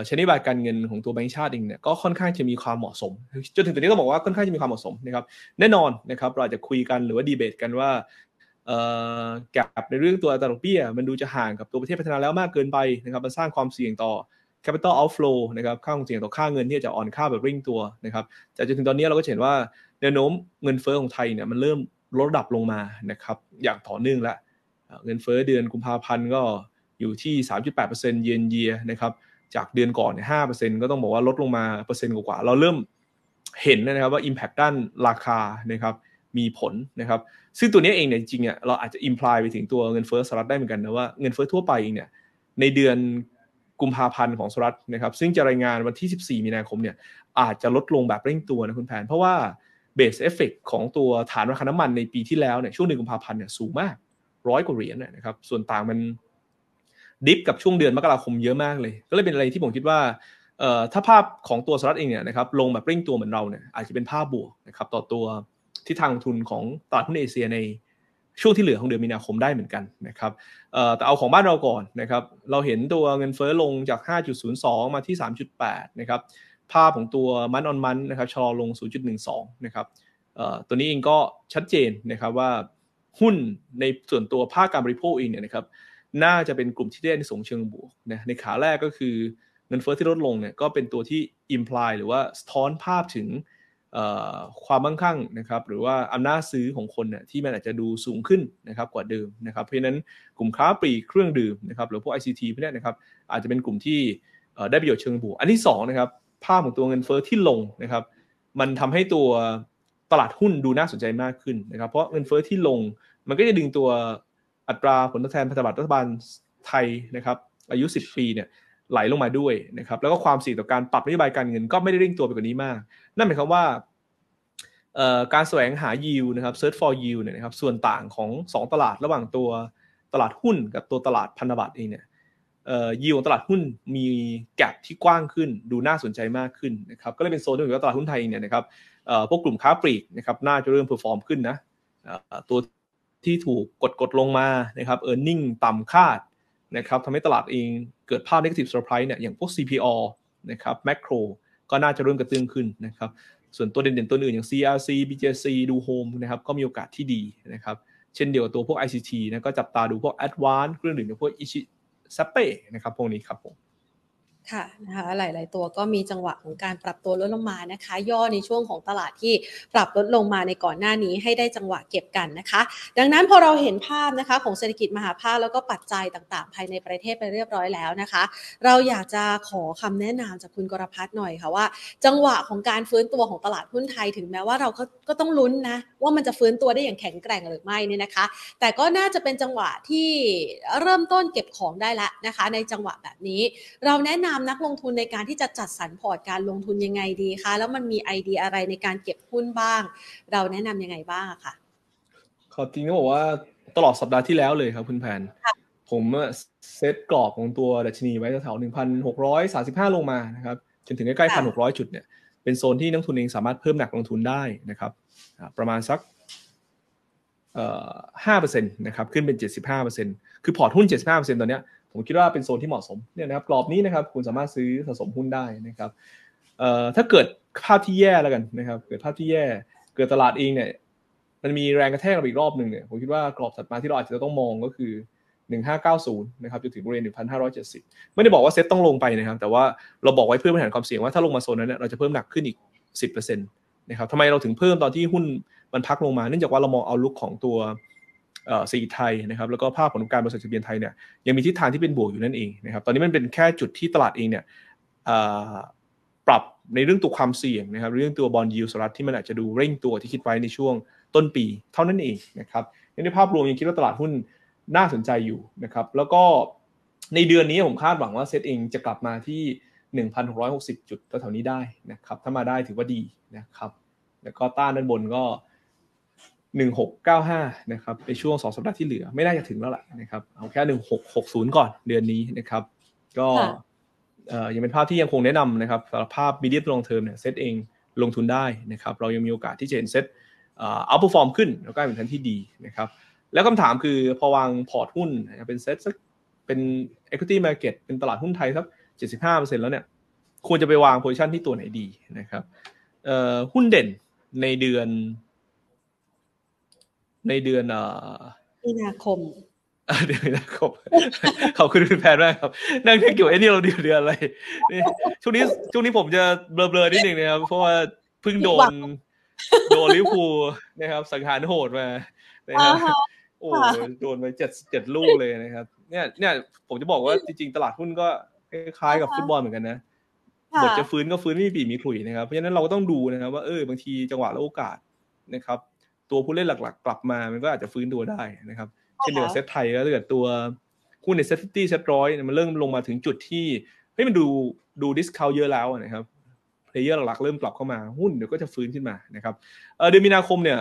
S2: ชนโยบายการเงินของตัวแบงก์ชาติเองเนี่ยก็ค่อนข้างจะมีความเหมาะสมจนถึงตอนนี้ต้องบอกว่าค่อนข้างจะมีความเหมาะสมนะครับแน่นอนนะครับเราจะคุยกันหรือว่าดีเบตกันว่าแกลบในเรื่องตัวอัตราดอกเบี้ย มันดูจะห่างกับตัวประเทศพัฒนาแล้วมากเกินไปนะครับมันสร้างความเสี่ยงต่อ capital outflow นะครับค่าความเสี่ยงต่อค่าเงินที่จะอ่อนค่าแบบริ่งตัวนะครับแต่จนถึงตอนนี้เราก็เห็นว่าแนวโน้มเงินเฟ้อของไทยเนี่ยมันเริ่มลดระดับลงมานะครับอย่างต่อเนื่องล้วเงินเฟ้อเดือนกุมภาพันธ์ก็อยู่ที่ 3.8%เยนเยียนะครับ จากเดือนก่อนเนี่ยห้าเปอร์เซ็นก็ต้องบอกว่าลดลงมาเปอร์เซ็นต์กว่า เราเริ่มเห็นนะครับว่า Impact ด้านราคานะครับมีผลนะครับ ซึ่งตัวนี้เองเนี่ยจริงๆเนี่ยเราอาจจะ imply ไปถึงตัวเงินเฟ้อสหรัฐได้เหมือนกันนะว่าเงินเฟ้อทั่วไปเองเนี่ยในเดือนกุมภาพันธ์ของสหรัฐนะครับ ซึ่งจะรายงานวันที่ 14 มีนาคมเนี่ยอาจจะลดลงแบบเร่งตัวนะคุณแพน เพราะว่า base effect ของตัวฐานราคาน้ำมันในปีที่แล้วเนี่ยช่วงเดือนกุมภาพันธ์เนี่ยสูงมากร้อยกว่าเหรียญนะครับส่วนต่างมัน diff กับช่วงเดือนมกราคมเยอะมากเลย ก็เลยเป็นอะไรที่ผมคิดว่าเอ่อถ้าภาพของตัวสหรัฐเองเนี่ยนะครับลงแบบเร่งตัวเหมือนเราเนี่ยอาจจะเป็นภาพบวกนะครับต่อตัวที่ทางทุนของตลาดหุ้นเอเชียในช่วงที่เหลือของเดือนมีนาคมได้เหมือนกันนะครับเอ่อแต่เอาของบ้านเราก่อนนะครับ เราเห็นตัวเงินเฟ้อลงจาก 5.02 มาที่ 3.8 นะครับ ภาพของตัวมันออนมันนะครับชะลอลง 0.12 นะครับเอ่อตัวนี้เองก็ชัดเจนนะครับว่าหุ้นในส่วนตัวภาคการบริโภคเองเนี่ยนะครับ น่าจะเป็นกลุ่มที่ได้ในสงเชิงบวกนะในขาแรกก็คือเงินเฟ้อที่ลดลงเนี่ยก็เป็นตัวที่อิมพลายหรือว่าสะท้อนภาพถึงความมั่งคั่งนะครับหรือว่าอำนาจซื้อของคนเนี่ยที่มันอาจจะดูสูงขึ้นนะครับกว่าเดิมนะครับเพราะฉะนั้นกลุ่มค้าปลีกเครื่องดื่มนะครับหรือพวก ICT พวกนี้นะครับอาจจะเป็นกลุ่มที่ได้ประโยชน์เชิงบวก อันที่2นะครับภาพของตัวเงินเฟ้อที่ลงนะครับมันทำให้ตัวตลาดหุ้นดูน่าสนใจมากขึ้นนะครับเพราะเงินเฟ้อที่ลงมันก็จะดึงตัว อัตราผลตอบแทนพันธบัตรรัฐบาลไทยนะครับอายุ 10 ปีเนี่ยไหลลงมาด้วยนะครับแล้วก็ความเสี่ยงต่อการปรับนโยบายการเงินก็ไม่ได้เร่งตัวไปกว่านี้มาก นั่นหมายความว่าการแสวงหา yield นะครับ search for yield เนี่ยนะครับส่วนต่างของ 2 ตลาดระหว่างตัวตลาดหุ้นกับตัวตลาดพันธบัตรเองเนี่ยยิวของตลาดหุ้นมีแกลบที่กว้างขึ้น ดูน่าสนใจมากขึ้นนะครับก็เลยเป็นโซนที่ถือว่าตลาดหุ้นไทยเนี่ยนะครับพวกกลุ่มค้าปลีกนะครับน่าจะเริ่ม perform ขึ้นนะตัว ที่ถูกกดกดลงมานะครับ earning ต่ำคาดนะครับทำให้ตลาดเองเกิดภาพ negative surprise เนี่ยอย่างพวก CPALL นะครับแม c โครก็น่าจะเริ่มกระเตื้องขึ้นนะครับส่วนตัวเด่นๆตัวอื่นอย่าง CRC BJC ดูโฮมนะครับก็มีโอกาสที่ดีนะครับเช่นเดียวกับตัวพวก ICT นะก็จับตาดูพวก Advance เครื่องดื่มอย่างพวกอิชิซัปเป้นะครับพวกนี้ครับผม
S1: ค่ะนะคะหลาย ๆ ตัวก็มีจังหวะของการปรับตัวลดลงมานะคะ ย่อในช่วงของตลาดที่ปรับลดลงมาในก่อนหน้านี้ให้ได้จังหวะเก็บกันนะคะ ดังนั้นพอเราเห็นภาพนะคะของเศรษฐกิจมหาภาคแล้วก็ปัจจัยต่าง ๆ ภายในประเทศไปเรียบร้อยแล้วนะคะ เราอยากจะขอคำแนะนำจากคุณกรพัฒน์หน่อยค่ะว่า จังหวะของการฟื้นตัวของตลาดหุ้นไทยถึงแม้ว่าเราก็ก็ต้องลุ้นนะว่ามันจะฟื้นตัวได้อย่างแข็งแกร่งหรือไม่เนี่ยนะคะ แต่ก็น่าจะเป็นจังหวะที่เริ่มต้นเก็บของได้แล้วนะคะ ในจังหวะแบบนี้เราแนะนำนักลงทุนในการที่จะจัดสรรพอร์ตการลงทุนยังไงดีคะ แล้วมันมีไอเดียอะไรในการเก็บหุ้นบ้าง เราแนะนํำยังไงบ้างคะ
S2: ขอจริงต้องบอกว่าตลอดสัปดาห์ที่แล้วเลยครับคุณแผนผมเซตกรอบของตัวดัชนีไว้แถวหนึ่งพันหกร้อยสาสิบห้าลงมานะครับจนถึงใกล้ๆพันหกร้อยจุดเนี่ยเป็นโซนที่นักทุนเองสามารถเพิ่มหนักลงทุนได้นะครับประมาณสักห้าเปอร์เซ็นต์นะครับขึ้นเป็นเจ็ดสิบห้าเปอร์เซ็นต์คือพอร์ตหุ้นเจ็ดสิบห้าเปอร์เซ็นต์ตอนเนี้ย ผมคิดว่าเป็นโซนที่เหมาะสมเนี่ยนะครับกรอบนี้นะครับคุณสามารถซื้อสะสมหุ้นได้นะครับเอ่อถ้าเกิดภาพที่แย่แล้วกันนะครับ เกิดภาพที่แย่เกิดตลาดเองเนี่ยมันมีแรงกระแทกอีกรอบหนึ่งเนี่ยผมคิดว่ากรอบถัดมาที่เราอาจจะต้องมองก็คือ 1590นะครับจนถึงบริเวณ1570 ไม่ได้บอกว่าเซ็ตต้องลงไปนะครับ แต่ว่าเราบอกไว้เพื่อบริหารความเสี่ยงว่าถ้าลงมาโซนนั้นเนี่ยเราจะเพิ่มหนักขึ้นอีก 10%นะครับทำไมเราถึงเพิ่มตอนที่หุ้นมันพักลงมาเนื่องจากว่าเรามองเอาลุกของตัว สีไทยนะครับแล้วก็ภาพของการบริษัททะเบียนไทยเนี่ยยังมีทิศทางที่เป็นบวกอยู่นั่นเองนะครับตอนนี้มันเป็นแค่จุดที่ตลาดเองเนี่ยปรับในเรื่องตัวความเสี่ยงนะครับเรื่องตัวบอลยูสรัฐที่มันอาจจะดูเร่งตัวที่คิดไว้ในช่วงต้นปีเท่านั้นเองนะครับในภาพรวมยังคิดว่าตลาดหุ้นน่าสนใจอยู่นะครับแล้วก็ในเดือนนี้ผมคาดหวังว่าเซตเองจะกลับมาที่ 1,660 จุดแถวๆนี้ได้นะครับถ้ามาได้ถือว่าดีนะครับแล้วก็ต้านด้านบนก็ 1695นะครับในช่วง2สัปดาห์ที่เหลือไม่น่าจะถึงแล้วล่ะนะครับเอาแค่ 1660 ก่อนเดือนนี้นะครับ ก็ยังเป็นภาพที่ยังคงแนะนำนะครับสำหรับภาพ medium to long term เนี่ยเซตเองลงทุนได้นะครับ เรายังมีโอกาสที่จะเห็น SET outperform ขึ้น แล้วก็เป็นทันที่ดีนะครับ แล้วคำถามคือพอวางพอร์ตหุ้นเป็นเซตสักเป็น equity market เป็นตลาดหุ้นไทยสัก 75%แล้วเนี่ยควรจะไปวางโพซิชันที่ตัวไหนดีนะครับหุ้นเด่นในเดือน ในเดือน
S1: มีนาคม
S2: เดือนมีนาคมขอบคุณคุณแพนมากครับ นั่งเกี่ยวไอ้นี่เราเดือนเดือนอะไรนี่ช่วงนี้ช่วงนี้ผมจะเบลอๆนิดหนึ่งนะครับ เพราะว่าเพิ่งโดนโดนลิวพูนะครับ สังหารโหดมานะครับโอ้โดนไปเจ็ดเจ็ดลูกเลยนะครับ เนี่ยเนี่ยผมจะบอกว่าจริงๆตลาดหุ้นก็คล้ายกับฟุตบอลเหมือนกันนะบทจะฟื้นก็ฟื้นไม่มีปีมีขลุ่ยนะครับ เพราะฉะนั้นเราก็ต้องดูนะครับว่าเออบางทีจังหวะและโอกาสนะครับ ตัวผู้เล่นหลักๆ กลับมามันก็อาจจะฟื้นตัวได้นะครับ เช่นเดียวกับเซตไทยก็ถ้าเกิดตัวหุ้นในเซตตี้เซตร้อยมันเริ่มลงมาถึงจุดที่เฮ้ยมันดูดู discount เยอะแล้วนะครับplayer หลักๆเริ่มกลับเข้ามาหุ้นเดี๋ยวก็จะฟื้นขึ้นมานะครับเดือนมีนาคมเนี่ย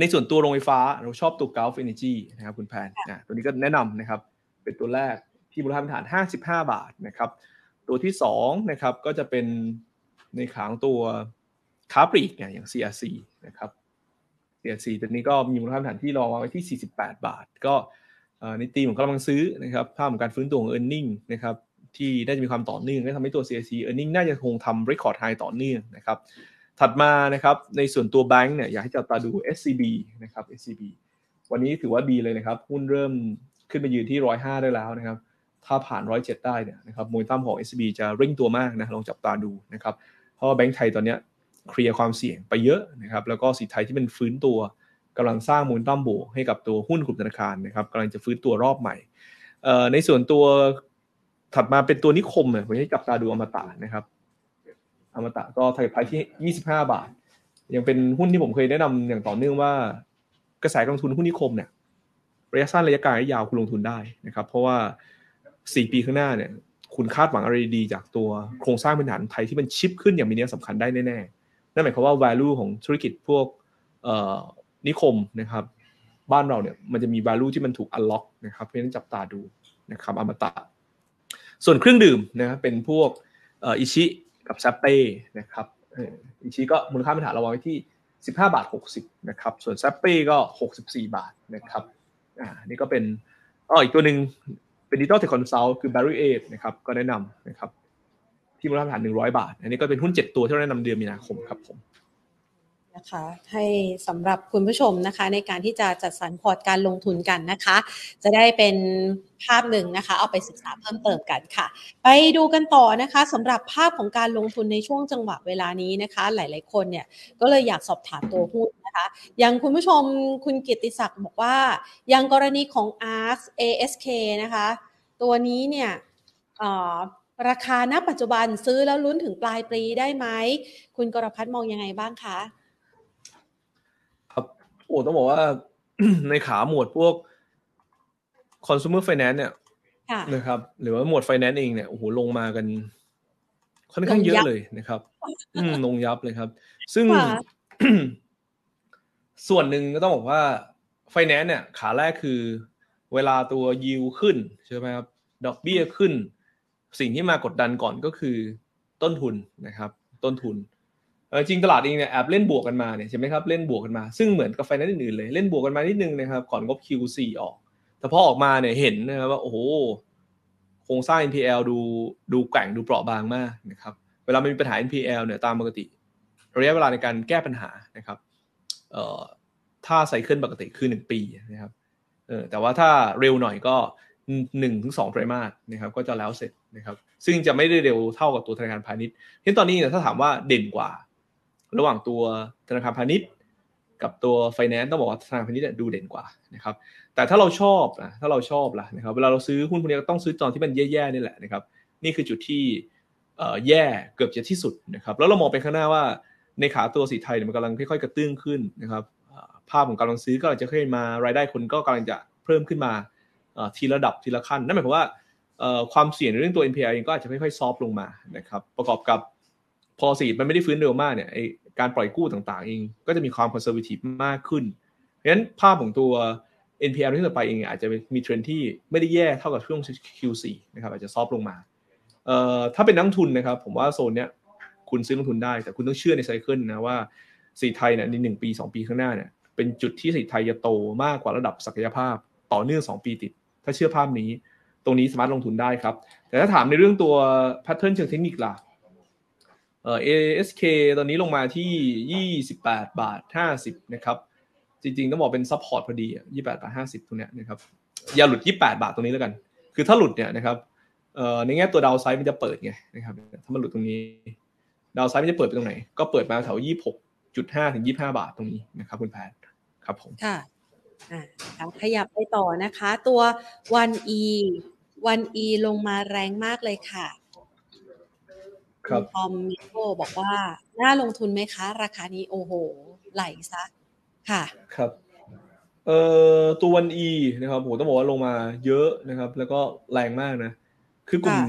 S2: ในส่วนตัวโรงไฟฟ้าเราชอบตัว Gulf Energy นะครับคุณแพนนะตัวนี้ก็แนะนำนะครับ เป็นตัวแรกที่มูลค่าพื้นฐาน 55 บาทนะครับ ตัวที่2นะครับก็จะเป็นในขาตัวค้าปลีกอย่าง CRC นะครับ CRC ตัวนี้ก็มีมูลค่าฐานที่มองไว้ที่ 48 บาท ก็ในตีมของกำลังซื้อนะครับภาพของการฟื้นตัวของ e a r n i n g นะครับที่น่าจะมีความต่อเนื่องก็ทำให้ตัว CAC e a r n i n g น่าจะคงทำ record high ต่อเนื่องนะครับถัดมานะครับในส่วนตัวแบงก์เนี่ยอยากให้จับตาดู SCB นะครับ SCB วันนี้ถือว่าดีเลยนะครับหุ้นเริ่มขึ้นมายืนที่ 105 ได้แล้วนะครับถ้าผ่าน 107 ได้เนี่ยนะครับมูลค่าของ SCB จะเร่งตัวมากนะลองจับตาดูนะครับเพราะว่าแบงก์ไทยตอนนี้ เคลียร์ความเสี่ยงไปเยอะนะครับแล้วก็สิทธิไทยที่เป็นฟื้นตัวกำลังสร้างมูลต้อมบวกให้กับตัวหุ้นกลุ่มธนาคารนะครับกำลังจะฟื้นตัวรอบใหม่ในส่วนตัวถัดมาเป็นตัวนิคมเนี่ยผมให้จับตาดูอมตะนะครับอมตะก็ไทยไพที่ 25 บาท ยังเป็นหุ้นที่ผมเคยแนะนำอย่างต่อเนื่องว่ากระแสลงทุนหุ้นนิคมเนี่ยระยะสั้นระยะกลางระยะยาวคุณลงทุนได้นะครับ เพราะว่า 4 ปีข้างหน้าเนี่ยคุณคาดหวังอะไรดีจากตัวโครงสร้างพื้นฐานไทยที่มันชิปขึ้นอย่างมีนัยสำคัญได้แน่ๆ นั่นหมายความว่า value ของธุรกิจพวกนิคมนะครับบ้านเราเนี่ยมันจะมี value ที่มันถูก unlock นะครับเพราะฉะนั้นจับตาดูนะครับอมตะ ส่วนเครื่องดื่มนะครับเป็นพวกอิชิกับซัปเป้นะครับอิชิก็มูลค่าพื้นฐานเราไว้ที่ 15 บาท 60นะครับส่วนซัปเป้ก็ 64 บาทนะครับอ่านี่ก็เป็นอ๋ออีกตัวหนึ่งเป็น digital tech consult คือ Barry 8นะครับก็แนะนำนะครับ ที่มูลค่าฐาน100บาท อันนี้ก็เป็นหุ้น7ตัวที่เราแนะนำเดือนมีนาคมครับผม
S1: นะคะให้สำหรับคุณผู้ชมนะคะ ในการที่จะจัดสรรพอร์ตการลงทุนกันนะคะ จะได้เป็นภาพหนึ่งนะคะ เอาไปศึกษาเพิ่มเติมกันค่ะ ไปดูกันต่อนะคะสำหรับภาพของการลงทุนในช่วงจังหวะเวลานี้นะคะ หลาย ๆ คนเนี่ยก็เลยอยากสอบถามตัวหุ้นนะคะอย่างคุณผู้ชมคุณกิติศักดิ์บอกว่าอย่างกรณีของ ARK ASK นะคะ ตัวนี้เนี่ย ราคาณปัจจุบันซื้อแล้วลุ้นถึงปลายปีได้ไหม คุณกรพัฒน์มองยังไงบ้างคะ
S2: โอ้ต้องบอกว่าในขาหมวดพวก consumer finance เนี่ยนะครับ หรือว่าหมวด finance เองเนี่ยโอ้โหลงมากัน ค่อนข้างเยอะเลยนะครับ อืมลงยับเลยครับ ซึ่ง ส่วนหนึ่งก็ต้องบอกว่า finance เนี่ย ขาแรกคือ เวลาตัวยิวขึ้นใช่ไหมครับดอกเบี้ยขึ้น สิ่งที่มากดดันก่อนก็คือต้นทุนนะครับ ต้นทุนจริงตลาดเองเนี่ยแอบเล่นบวกกันมาเนี่ยใช่ไหมครับเล่นบวกกันมา ซึ่งเหมือนกับไฟนั้นอื่นๆเลยเล่นบวกกันมานิดนึงนะครับก่อนงบ Q4 ออก แต่พอออกมาเนี่ยเห็นนะครับว่าโอ้โหโครงสร้าง NPL ดูดูแกว่งดูเปราะบางมากนะครับเวลามันมีปัญหา NPL เนี่ยตามปกติ ระยะเวลาในการแก้ปัญหานะครับเอ่อถ้าไซเคิลปกติคือ 1 ปีนะครับเออแต่ว่าถ้าเร็วหน่อยก็ หนึ่งถึงสองไตรมาสนะครับก็จะแล้วเสร็จนะครับ ซึ่งจะไม่ได้เร็วเท่ากับตัวธนาคารพาณิชย์ทีนตอนนี้เนี่ยถ้าถามว่าเด่นกว่า ระหว่างตัวธนาคารพาณิชย์ กับตัวไฟแนนซ์ต้องบอกว่าธนาคารพาณิชย์ดูเด่นกว่านะครับ แต่ถ้าเราชอบนะถ้าเราชอบล่ะนะครับ เวลาเราซื้อหุ้นพวกนี้ก็ต้องซื้อตอนที่มันแย่ๆนี่แหละนะครับ นี่คือจุดที่แย่เกือบจะที่สุดนะครับ แล้วเรามองไปข้างหน้าว่าในขาตัวสีไทยมันกำลังค่อยๆกระตื้งขึ้นนะครับภาพของกำลังซื้อก็จะค่อยมารายได้คนก็กำลังจะเพิ่มขึ้นมา ทีระดับทีละขั้นนั่นหมายความว่าความเสี่ยงในเรื่องตัว NPL เองก็อาจจะค่อยๆ soft ลงมานะครับประกอบกับพอเศรษฐกิจมันไม่ได้ฟื้นเร็วมากเนี่ยการปล่อยกู้ต่างๆ เองก็จะมีความ conservative มากขึ้นเพราะฉะนั้นภาพของตัว NPL ที่ต่อไปเองอาจจะมีเทรนที่ไม่ได้แย่เท่ากับช่วง Q4 นะครับอาจจะ soft ลงมาเอ่อถ้าเป็นนักลงทุนนะครับ ผมว่าโซนเนี้ยคุณซื้อลงทุนได้ แต่คุณต้องเชื่อใน cycle นะว่าเศรษฐกิจไทยเนี่ยในหนึ่งปี2ปีข้างหน้าเนี่ยเป็นจุดที่เศรษฐกิจไทยจะโตมากกว่าระดับศักยภาพต่อเนื่อง2ปีติด ถ้าเชื่อภาพนี้ ตรงนี้สามารถลงทุนได้ครับ แต่ถ้าถามในเรื่องตัว pattern เชิงเทคนิคล่ะเอ่อ ASK ตอนนี้ลงมาที่ 28 บาท 50 นะครับ จริงๆ ต้องบอกเป็น support พอดี 28 บาท 50 ตรงเนี้ยนะครับ อย่าหลุด 28 บาทตรงนี้แล้วกัน คือถ้าหลุดเนี่ยนะครับเอ่อในแง่ตัวดาวไซด์มันจะเปิดไงนะครับ ถ้ามันหลุดตรงนี้ ดาวไซด์มันจะเปิดไปตรงไหน ก็เปิดมาแถว 26.5 ถึง 25 บาทตรงนี้นะครับคุณแพทครับผม
S1: ค่ะ ขยับไปต่อนะคะ ตัว 1E 1E ลงมาแรงมากเลยค่ะ
S2: ครับ
S1: ทอมมิโกบอกว่า น่าลงทุนไหมคะ ราคานี้โอ้โห ไหลซะ ค่ะ
S2: ครับ เอ่อ ตัววันอีนะครับผมต้องบอกว่าลงมาเยอะนะครับ แล้วก็แรงมากนะ คือกลุ่ม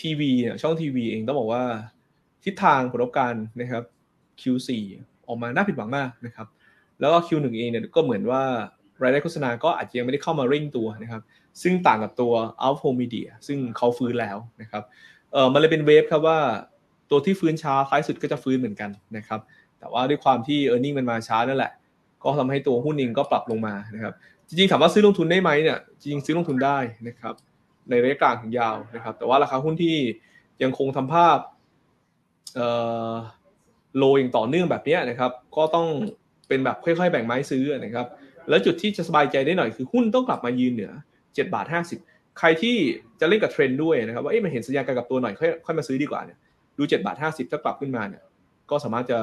S2: ทีวีเนี่ยช่องทีวีเองต้องบอกว่า ทิศทางผลประกอบการนะครับ Q4 ออกมาน่าผิดหวังมากนะครับ แล้วก็ Q1 เองเนี่ยก็เหมือนว่ารายได้โฆษณาก็อาจจะยังไม่ได้เข้ามาเร่งตัวนะครับ ซึ่งต่างกับตัว Out Home Media ซึ่งเขาฟื้นแล้วนะครับเออมันเลยเป็นเวฟครับว่าตัวที่ฟื้นช้าท้ายสุดก็จะฟื้นเหมือนกันนะครับ แต่ว่าด้วยความที่ e a r n i n g มันมาช้านั่นแหละ ก็ทำให้ตัวหุ้นเองก็ปรับลงมานะครับ จริงๆ ถามว่าซื้อลงทุนได้ไหมเนี่ย จริงๆ ซื้อลงทุนได้นะครับ ในระยะกลางถึงยาวนะครับ แต่ว่าราคาหุ้นที่ยังคงทำภาพเอ่อโลอย่างต่อเนื่องแบบนี้นะครับ ก็ต้อง เป็นแบบค่อยๆ แบ่งไม้ซื้อนะครับ แล้วจุดที่จะสบายใจได้หน่อยคือหุ้นต้องกลับมายืนเหนือ7บาท50 ใครที่จะเล่นกับเทรนด์ด้วยนะครับว่าเอ๊ะมันเห็นสัญญาณการกับตัวหน่อยค่อยค่อยมาซื้อดีกว่าเนี่ยดู7บาท50ถ้ากลับขึ้นมาเนี่ยก็สามารถจะ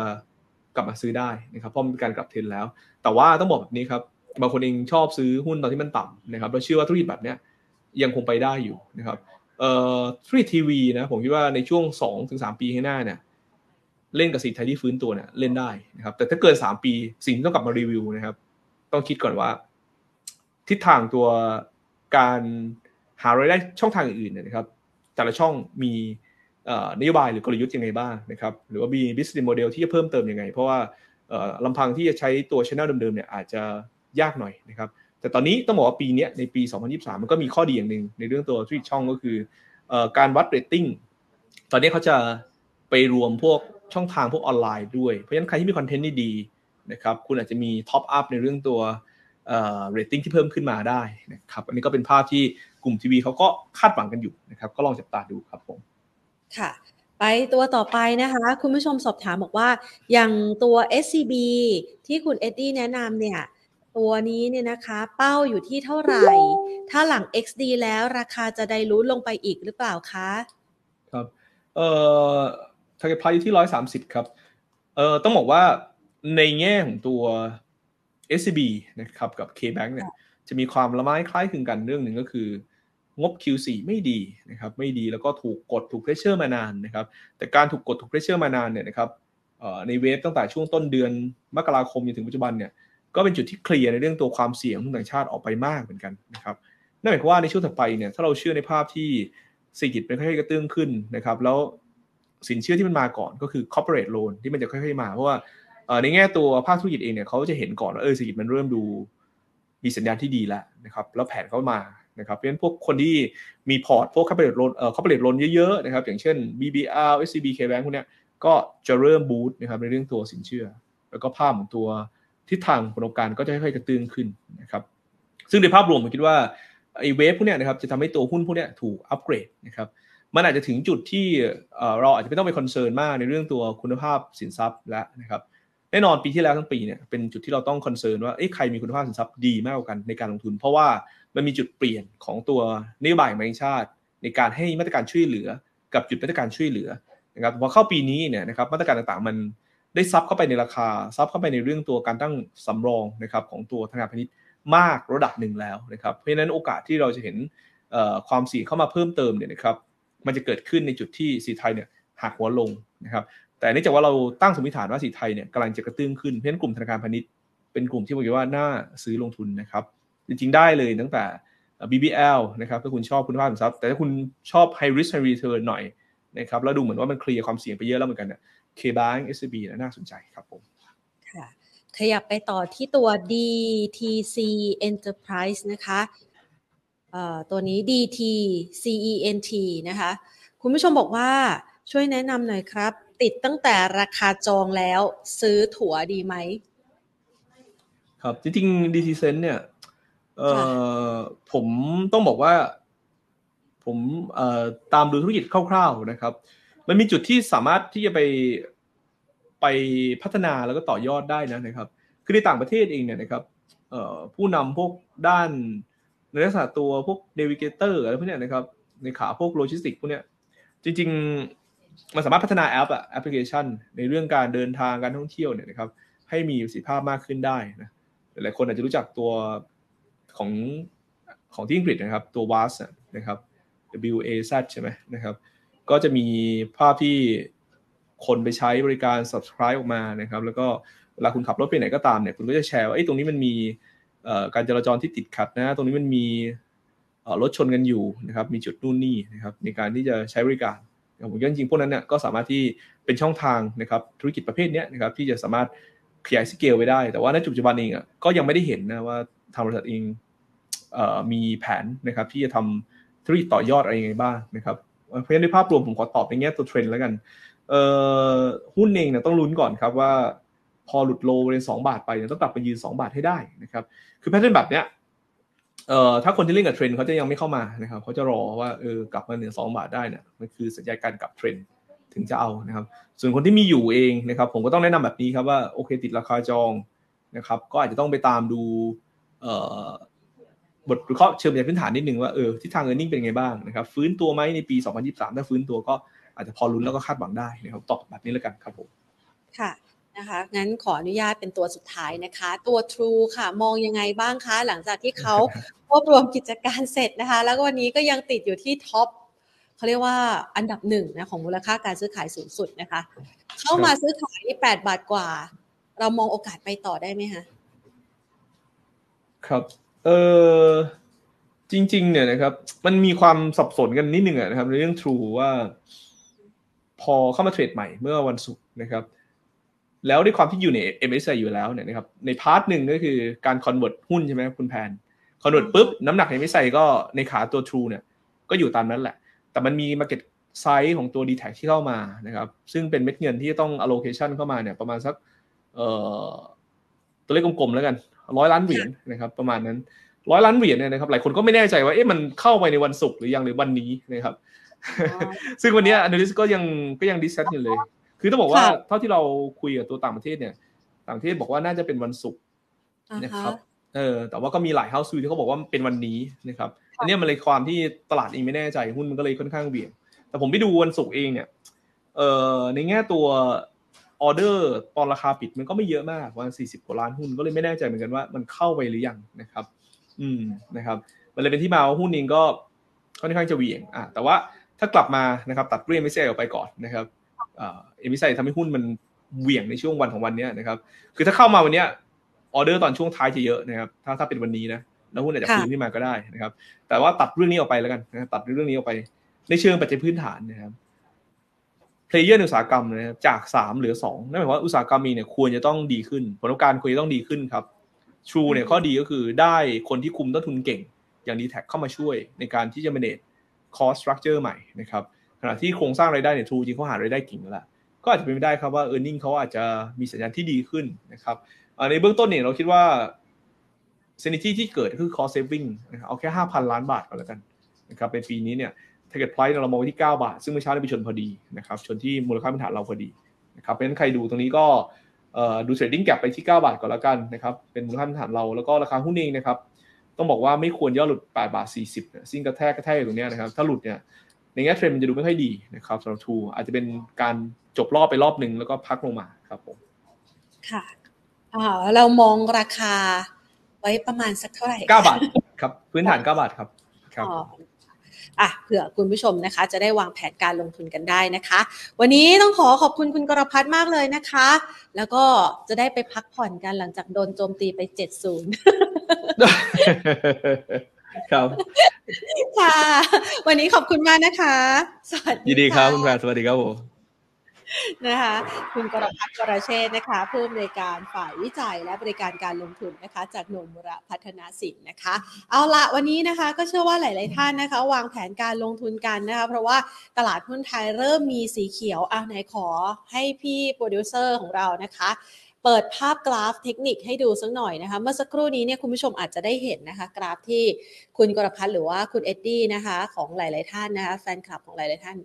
S2: กลับมาซื้อได้นะครับเพราะมันเป็นการกลับเทรนแล้ว แต่ว่าต้องบอกแบบนี้ครับบางคนเองชอบซื้อหุ้นตอนที่มันต่ำนะครับเราเชื่อว่าธุรกิจแบบเนี้ยยังคงไปได้อยู่นะครับเอ่อธุรกิจทีวีนะผมคิดว่าในช่วง2-3ปีข้างหน้าเนี่ย เล่นกับสินไทยที่ฟื้นตัวเนี่ยเล่นได้นะครับ แต่ถ้าเกิน3ปีสิ่งที่ต้องกลับมารีวิวนะครับ ต้องคิดก่อนว่า ทิศทางตัวการหารายได้ช่องทางอื่นนะครับ แต่ละช่องมีนโยบายหรือกลยุทธ์ยังไงบ้างนะครับ หรือว่ามี business model ที่จะเพิ่มเติมยังไง เพราะว่าลำพังที่จะใช้ตัว channel เดิมๆเนี่ยอาจจะยากหน่อยนะครับ แต่ตอนนี้ต้องบอกว่าปีนี้ในปี 2023 มันก็มีข้อดีอย่างหนึ่งในเรื่องตัวธุรกิจช่องก็คือการวัดเรตติ้งตอนนี้เขาจะไปรวมพวก ช่องทางพวกออนไลน์ด้วย เพราะฉะนั้นใครที่มีคอนเทนต์ดีๆนะครับคุณอาจจะมี top up ในเรื่องตัวเรตติ้งที่เพิ่มขึ้นมาได้นะครับอันนี้ก็เป็นภาพที่กลุ่มทีวีเขาก็คาดหวังกันอยู่นะครับก็ลองจับตาดูครับผม
S1: ค่ะ ไปตัวต่อไปนะคะ คุณผู้ชมสอบถามบอกว่า อย่างตัว SCB ที่คุณเอ็ดดี้แนะนำเนี่ยตัวนี้เนี่ยนะคะเป้าอยู่ที่เท่าไหร่ ถ้าหลัง XD แล้วราคาจะ dilute ลงไปอีกหรือเปล่าคะ
S2: ครับเอ่อ target price อยู่ที่ร้อยสามสิบครับเอ่อต้องบอกว่าในแง่ของตัว SCB นะครับกับ KBank เนี่ยจะมีความละม้ายคล้ายคลึงกันเรื่องหนึ่งก็คืองบ Q4 ไม่ดีนะครับไม่ดีแล้วก็ถูกกดถูก pressure มานานนะครับแต่การถูกกดถูก pressure มานานเนี่ยนะครับใน wave ตั้งแต่ช่วงต้นเดือนมกราคมจนถึงปัจจุบันเนี่ยก็เป็นจุดที่เคลียร์ในเรื่องตัวความเสี่ยงของต่างชาติออกไปมากเหมือนกันนะครับนั่นหมายความว่าในช่วงถัดไปเนี่ยถ้าเราเชื่อในภาพที่เศรษฐกิจเป็นค่อยๆกระตุ้นขึ้นนะครับแล้ว สินเชื่อที่มันมาก่อนก็คือ corporate loan ที่มันจะค่อยๆมา เพราะว่าในแง่ตัวภาคธุรกิจเองเนี่ยเขาจะเห็นก่อนว่าเออเศรษฐกิจมันเริ่มดูมีสัญญาณที่ดีแล้วนะครับแล้วแผนเขามานะครับเพราะฉะนั้นพวกคนที่มีพอร์ตพวก corporate loan เอ่อ corporate loan เยอะๆนะครับอย่างเช่น BBR SCB KBank พวกเนี้ยก็จะเริ่มบูตนะครับในเรื่องตัวสินเชื่อ แล้วก็ภาพของตัวทิศทางของการก็จะค่อยๆกระตุ้นขึ้นนะครับซึ่งในภาพรวมผมคิดว่าไอ้ wave พวกเนี้ยนะครับจะทำให้ตัวหุ้นพวกเนี้ยถูกอัปเกรดนะครับ มันอาจจะถึงจุดที่เราอาจจะไม่ต้องไป concern มากในเรื่องตัวคุณภาพสินทรัพย์แล้วนะครับแน่นอนปีที่แล้วทั้งปีเนี่ยเป็นจุดที่เราต้อง concern ว่าใครมีคุณภาพสินทรัพย์ดีมากกว่ากันในการลงทุน เพราะว่ามันมีจุดเปลี่ยนของตัวนโยบายของแบงก์ชาติ ในการให้มาตรการช่วยเหลือ กับจุดมาตรการช่วยเหลือนะครับพอเข้าปีนี้เนี่ยนะครับมาตรการต่างๆมันได้ซับเข้าไปในราคาซับเข้าไปในเรื่องตัวการตั้งสำรองนะครับของตัวธนาคารพาณิชย์มากระดับหนึ่งแล้วนะครับเพราะฉะนั้นโอกาสที่เราจะเห็นความเสี่ยงเข้ามาเพิ่มเติมเนี่ยนะครับ มันจะเกิดขึ้นในจุดที่สีไทยเนี่ยหักหัวลงนะครับ แต่เนื่องจากว่าเราตั้งสมมติฐานว่าสีไทยเนี่ยกำลังจะกระตุ้นขึ้นเพราะฉะนั้นกลุ่มธนาคารพาณิชย์เป็นกลุ่มที่ผมคิดว่าน่าซื้อลงทุนนะครับ จริงๆได้เลยตั้งแต่ BBL นะครับถ้าคุณชอบคุณภาพสินทรัพย์ แต่ถ้าคุณชอบ high risk high return หน่อยนะครับแล้วดูเหมือนว่ามันเคลียร์ความเสี่ยงไปเยอะแล้วเหมือนกันเนี่ย KBank SCB น่าสนใจครับผม
S1: ค่ะขยับไปต่อที่ตัว DTC Enterprise นะคะ ตัวนี้ DTCENT นะคะ คุณผู้ชมบอกว่าช่วยแนะนำหน่อยครับ ติดตั้งแต่ราคาจองแล้วซื้อถั่วดีไหม
S2: ครับ จริงๆ DT c e n เนี่ยผมต้องบอกว่า ผมตามดูธุรกิจคร่าวๆนะครับ มันมีจุดที่สามารถที่จะไปไปพัฒนาแล้วก็ต่อยอดได้นะนะครับ คือในต่างประเทศเองเนี่ยนะครับผู้นำพวกด้าน ในลักษณะตัวพวก navigator อะไรพวกเนี้ยนะครับ ในขาพวกโลจิสติกพวกเนี้ยจริง ๆ มันสามารถพัฒนาแอปอะแอปพลิเคชัน ในเรื่องการเดินทางการท่องเที่ยวเนี่ยนะครับ ให้มีประสิทธิภาพมากขึ้นได้นะหลายคนอาจจะรู้จักตัวของของที่อังกฤษนะครับ ตัว WAS นะครับ W A Z ใช่ไหมนะครับ ก็จะมีภาพที่คนไปใช้บริการ subscribe ออกมานะครับ แล้วก็เวลาคุณขับรถไปไหนก็ตามเนี่ย คุณก็จะแชร์ว่าไอ้ตรงนี้มันมี การจราจรที่ติดขัดนะตรงนี้มันมีรถชนกันอยู่นะครับ มีจุดนู่นนี่นะครับ ในการที่จะใช้บริการผมว่าจริงๆพวกนั้นเนี่ยก็สามารถที่เป็นช่องทางนะครับธุรกิจประเภทนี้นะครับที่จะสามารถขยายสเกลไปได้ แต่ว่าในปัจจุบันเองอะก็ยังไม่ได้เห็นนะว่าทางบริษัทเองมีแผนนะครับที่จะทำธุรกิจต่อยอดอะไรยังไงบ้างนะครับเพราะฉะนั้นในภาพรวมผมขอตอบในแง่ตัวเทรนด์แล้วกันหุ้นเองเนี่ยต้องลุ้นก่อนครับว่า พอหลุด low เนี่ยสองบาทไปเนี่ยต้องกลับไปยืน 2 บาทให้ได้นะครับคือ pattern แบบเนี้ยเอ่อถ้าคนที่เล่นกับเทรนด์เขาจะยังไม่เข้ามานะครับเขาจะรอว่าเออกลับมาเหนือสองบาทได้เนี่ยมันคือสัญญาณการกลับเทรนด์ถึงจะเอานะครับ ส่วนคนที่มีอยู่เองนะครับ ผมก็ต้องแนะนำแบบนี้ครับว่าโอเคติดราคาจองนะครับ ก็อาจจะต้องไปตามดูเอ่อบทวิเคราะห์เชิงพื้นฐานนิดนึงว่าเออทิศทางเออร์เน็งเป็นไงบ้างนะครับ ฟื้นตัวไหมในปี 2023 ถ้าฟื้นตัวก็อาจจะพอลุ้นแล้วก็คาดหวังได้นะครับตอบแบบนี้แล้วกันครับผม
S1: ค่ะ นะคะ งั้นขออนุญาตเป็นตัวสุดท้ายนะคะ ตัว True ค่ะ มองยังไงบ้างคะ หลังจากที่เขารวบรวมกิจการเสร็จนะคะ แล้วก็วันนี้ก็ยังติดอยู่ที่ท็อปเขาเรียกว่าอันดับหนึ่งนะของมูลค่าการซื้อขายสูงสุดนะคะ เข้ามาซื้อขายที่แปดบาทกว่า เรามองโอกาสไปต่อได้ไหมคะ
S2: ครับเออจริง ๆ เนี่ยนะครับ มันมีความสับสนกันนิดนึงนะครับในเรื่อง True ว่า พอเข้ามาเทรดใหม่เมื่อวันศุกร์นะครับ แล้วด้วยความที่อยู่ใน MSCI อยู่แล้วเนี่ยนะครับใน part หนึ่งก็คือการ convert หุ้นใช่ไหมคุณแพน convert ปุ๊บน้ำหนักใน MSCI ก็ในขาตัว True เนี่ยก็อยู่ตามนั้นแหละ แต่มันมี market size ของตัว d t แทที่เข้ามานะครับซึ่งเป็นเม็ดเงินที่ต้อง allocation เข้ามาเนี่ยประมาณสักเอ่อตัวเลขกลมๆแล้วกันร้อยล้านเหรียญนะครับประมาณนั้นร้อยล้านเหรียญเนี่ยนะครับหลายคนก็ไม่แน่ใจว่าเอ๊ะมันเข้าไปในวันศุกร์หรือยังหรือวันนี้นะครับ ซึ่งวันนี้ analyst ก็ยังก็ยัง discuss อยู่เลย คือต้องบอกว่าเท่าที่เราคุยกับตัวต่างประเทศเนี่ย ต่างประเทศบอกว่าน่าจะเป็นวันศุกร์นะครับเออแต่ว่าก็มีหลายเฮาส์วีที่เขาบอกว่าเป็นวันนี้นะครับอันนี้มันเลยความที่ตลาดเองไม่แน่ใจหุ้นมันก็เลยค่อนข้างเบี่ยง แต่ผมไปดูวันศุกร์เองเนี่ยเออในแง่ตัวออเดอร์ตอนราคาปิดมันก็ไม่เยอะมากวันสี่สิบกว่าล้านหุ้นก็เลยไม่แน่ใจเหมือนกันว่ามันเข้าไปหรือยังนะครับ อืมนะครับ มันเลยเป็นที่มาว่าหุ้นเองก็ค่อนข้างจะเหวี่ยงอะแต่ว่าถ้ากลับมานะครับตัดเรื่องไม่ใช่ออกไปก่อนนะครับ MSCI ทำให้หุ้นมันเหวี่ยงในช่วงวันของวันนี้นะครับ คือถ้าเข้ามาวันนี้ออเดอร์ตอนช่วงท้ายจะเยอะนะครับ ถ้าถ้าเป็นวันนี้นะ แล้วหุ้นอาจจะฟื้นขึ้นมาก็ได้นะครับ แต่ว่าตัดเรื่องนี้ออกไปแล้วกันนะตัดเรื่องนี้ออกไป ในเชิงปัจจัยพื้นฐานนะครับ player อุตสาหกรรมนะครับจากสามเหลือสองนั่นหมายความว่าอุตสาหกรรมนี้เนี่ยควรจะต้องดีขึ้น ผลประกอบการควรจะต้องดีขึ้นครับ True เนี่ยข้อดีก็คือได้คนที่คุมต้นทุนเก่ง อย่าง DTAC เข้ามาช่วยในการที่จะ manage cost structure ใหม่นะครับ ขณะที่โครงสร้างรายได้เนี่ย True จริงเขาหารายได้เก่งแล้วก็อาจจะเป็นไปได้ครับว่า e a r n i n g เขาอาจจะมีสัญญาณที่ดีขึ้นนะครับในเบื้องต้นเนี่ยเราคิดว่า synergy ที่เกิดคือ cost saving เอาแค่ 5,000 ล้านบาทก็แล้วกันนะครับในปีนี้เนี่ย target price เรามองไว้ที่ 9 บาท ซึ่งเมื่อเช้าได้ไปชนพอดีนะครับชนที่มูลค่าพื้นฐานเราพอดีนะครับเพราะฉะนั้นใครดูตรงนี้ก็ดู trading gap ไปที่ 9 บาทก่อนแล้วกันนะครับเป็นมูลค่าพื้นฐานเราแล้วก็ราคาหุ้นเองนะครับต้องบอกว่าไม่ควรย่อหลุด 8 บาท 40ซึ่งกระแทกกระแทกอยู่ตรงนี้นะครับถ้าหลุดเนี่ย ในแง่เทรนด์มันจะดูไม่ค่อยดีนะครับสำหรับทูอาจจะเป็นการจบรอบไปรอบหนึ่งแล้วก็พักลงมาครับผม
S1: ค่ะอ่าเรามองราคาไว้ประมาณสักเท่าไหร่
S2: 9บาทครับพื้นฐาน9บาทครับครับ
S1: อะเผื่อคุณผู้ชมนะคะ จะได้วางแผนการลงทุนกันได้นะคะ วันนี้ต้องขอขอบคุณคุณกรพัฒน์มากเลยนะคะ แล้วก็จะได้ไปพักผ่อนกันหลังจากโดนโจมตีไปเจ็ดศูนย์
S2: ครับ
S1: ค่ะ วันนี้ขอบคุณมากนะคะ
S2: สวัสดียินดีครับคุณแพรสวัสดีครับผม
S1: นะคะคุณกรพัฒน์กรเชษนะคะผู้อำนวยการฝ่ายวิจัยและบริการการลงทุนนะคะ จากโนมุระพัฒนาสินนะคะ เอาละวันนี้นะคะก็เชื่อว่าหลาย ๆ ท่านนะคะ วางแผนการลงทุนกันนะคะ เพราะว่าตลาดหุ้นไทยเริ่มมีสีเขียวอะไหนขอให้พี่โปรดิวเซอร์ของเรานะคะ เปิดภาพกราฟเทคนิคให้ดูสักหน่อยนะคะ เมื่อสักครู่นี้เนี่ยคุณผู้ชมอาจจะได้เห็นนะคะ กราฟที่คุณกรพัฒน์หรือว่าคุณเอ็ดดี้นะคะของหลาย ๆ ท่านนะคะแฟนคลับของหลาย ๆ ท่าน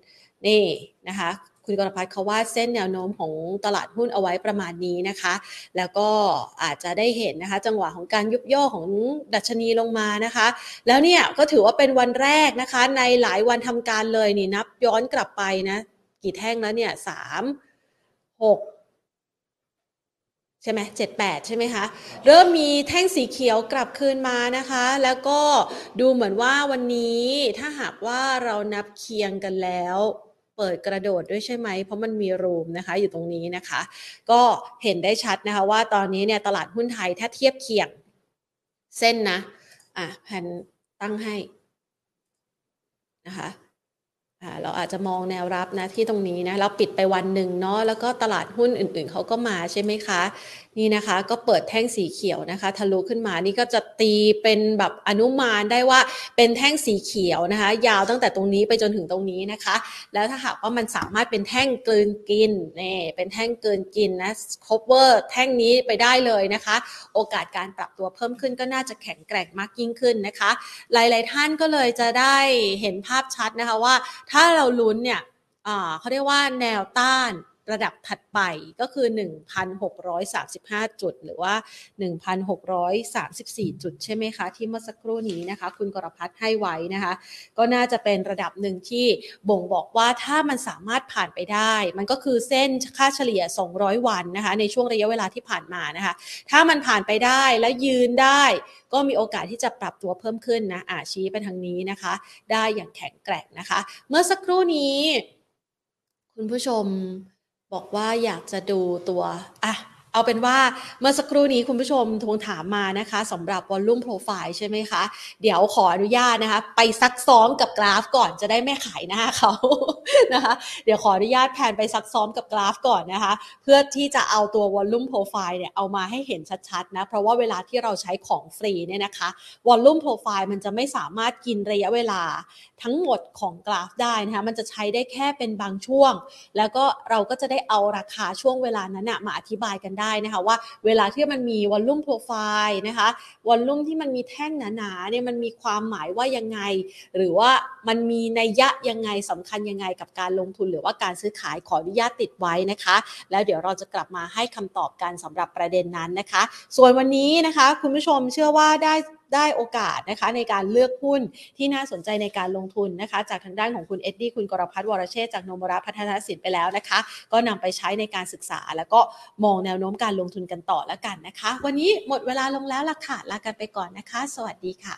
S1: นี่นะคะคุณกรพัฒน์เขาวาดเส้นแนวโน้มของตลาดหุ้นเอาไว้ประมาณนี้นะคะ แล้วก็อาจจะได้เห็นนะคะ จังหวะของการยุบย่อของดัชนีลงมานะคะ แล้วเนี่ยก็ถือว่าเป็นวันแรกนะคะ ในหลายวันทำการเลยนี่นับย้อนกลับไปนะ กี่แท่งแล้วเนี่ยสามหก ช่ไหมเจ็ดแปดใช่ไหมคะ เริ่มมีแท่งสีเขียวกลับคืนมานะคะ แล้วก็ดูเหมือนว่าวันนี้ถ้าหากว่าเรานับเคียงกันแล้ว เปิดกระโดดด้วยใช่ไหม เพราะมันมีรูมนะคะ อยู่ตรงนี้นะคะ ก็เห็นได้ชัดนะคะว่าตอนนี้เนี่ยตลาดหุ้นไทยถ้าเทียบเคียงเส้นนะ อะแผ่นตั้งให้นะคะ เราอาจจะมองแนวรับนะที่ตรงนี้นะเราปิดไปวันหนึ่งเนาะแล้วก็ตลาดหุ้นอื่นๆเขาก็มาใช่ไหมคะ นี่นะคะก็เปิดแท่งสีเขียวนะคะทะลุขึ้นมานี่ก็จะตีเป็นแบบอนุมานได้ว่าเป็นแท่งสีเขียวนะคะ ยาวตั้งแต่ตรงนี้ไปจนถึงตรงนี้นะคะ แล้วถ้าหากว่ามันสามารถเป็นแท่งเกินกินนี่เป็นแท่งเกินกินนะ cover แท่งนี้ไปได้เลยนะคะ โอกาสการปรับตัวเพิ่มขึ้นก็น่าจะแข็งแกร่งมากยิ่งขึ้นนะคะ หลาย ๆ ท่านก็เลยจะได้เห็นภาพชัดนะคะว่า ถ้าเราลุ้นเนี่ยเขาเรียกว่าแนวต้าน ระดับถัดไปก็คือ 1,635 จุด หรือว่า 1,634 จุดใช่ไหมคะ ที่เมื่อสักครู่นี้นะคะ คุณกรพัฒน์ให้ไว้นะคะ ก็น่าจะเป็นระดับหนึ่งที่บ่งบอกว่าถ้ามันสามารถผ่านไปได้ มันก็คือเส้นค่าเฉลี่ย 200 วันนะคะ ในช่วงระยะเวลาที่ผ่านมานะคะ ถ้ามันผ่านไปได้และยืนได้ ก็มีโอกาสที่จะปรับตัวเพิ่มขึ้นนะอาชี้ไปทางนี้นะคะ ได้อย่างแข็งแกร่งนะคะ เมื่อสักครู่นี้ คุณผู้ชม บอกว่าอยากจะดูตัว อะ เอาเป็นว่าเมื่อสักครู่นี้คุณผู้ชมทวงถามมานะคะสำหรับวอลลุ่มโปรไฟล์ใช่ไหมคะ เดี๋ยวขออนุญาตนะคะ ไปซักซ้อมกับกราฟก่อนจะได้ไม่ขายหน้าเขานะคะ เดี๋ยวขออนุญาตแผนไปซักซ้อมกับกราฟก่อนนะคะ เพื่อที่จะเอาตัววอลลุ่มโปรไฟล์เนี่ยเอามาให้เห็นชัดๆนะ เพราะว่าเวลาที่เราใช้ของฟรีเนี่ยนะคะวอลลุ่มโปรไฟล์มันจะไม่สามารถกินระยะเวลาทั้งหมดของกราฟได้นะคะมันจะใช้ได้แค่เป็นบางช่วง แล้วก็เราก็จะได้เอาราคาช่วงเวลานั้นนะมาอธิบายกันได้นะคะว่าเวลาที่มันมีวอลลุ่มโปรไฟล์นะคะวอลลุ่มที่มันมีแท่งหนาๆเนี่ยมันมีความหมายว่ายังไง หรือว่ามันมีนัยยะยังไงสำคัญยังไงกับการลงทุนหรือว่าการซื้อขายขออนุญาตติดไว้นะคะ แล้วเดี๋ยวเราจะกลับมาให้คำตอบกันสำหรับประเด็นนั้นนะคะ ส่วนวันนี้นะคะ คุณผู้ชมเชื่อว่าได้ ได้โอกาสนะคะในการเลือกหุ้นที่น่าสนใจในการลงทุนนะคะ จากทางด้านของคุณเอ็ดดี้คุณกรพัฒน์วรเชษจากโนมระพัฒนสินไปแล้วนะคะ ก็นำไปใช้ในการศึกษา แล้วก็มองแนวโน้มการลงทุนกันต่อแล้วกันนะคะ วันนี้หมดเวลาลงแล้วล่ะค่ะลากันไปก่อนนะคะ สวัสดีค่ะ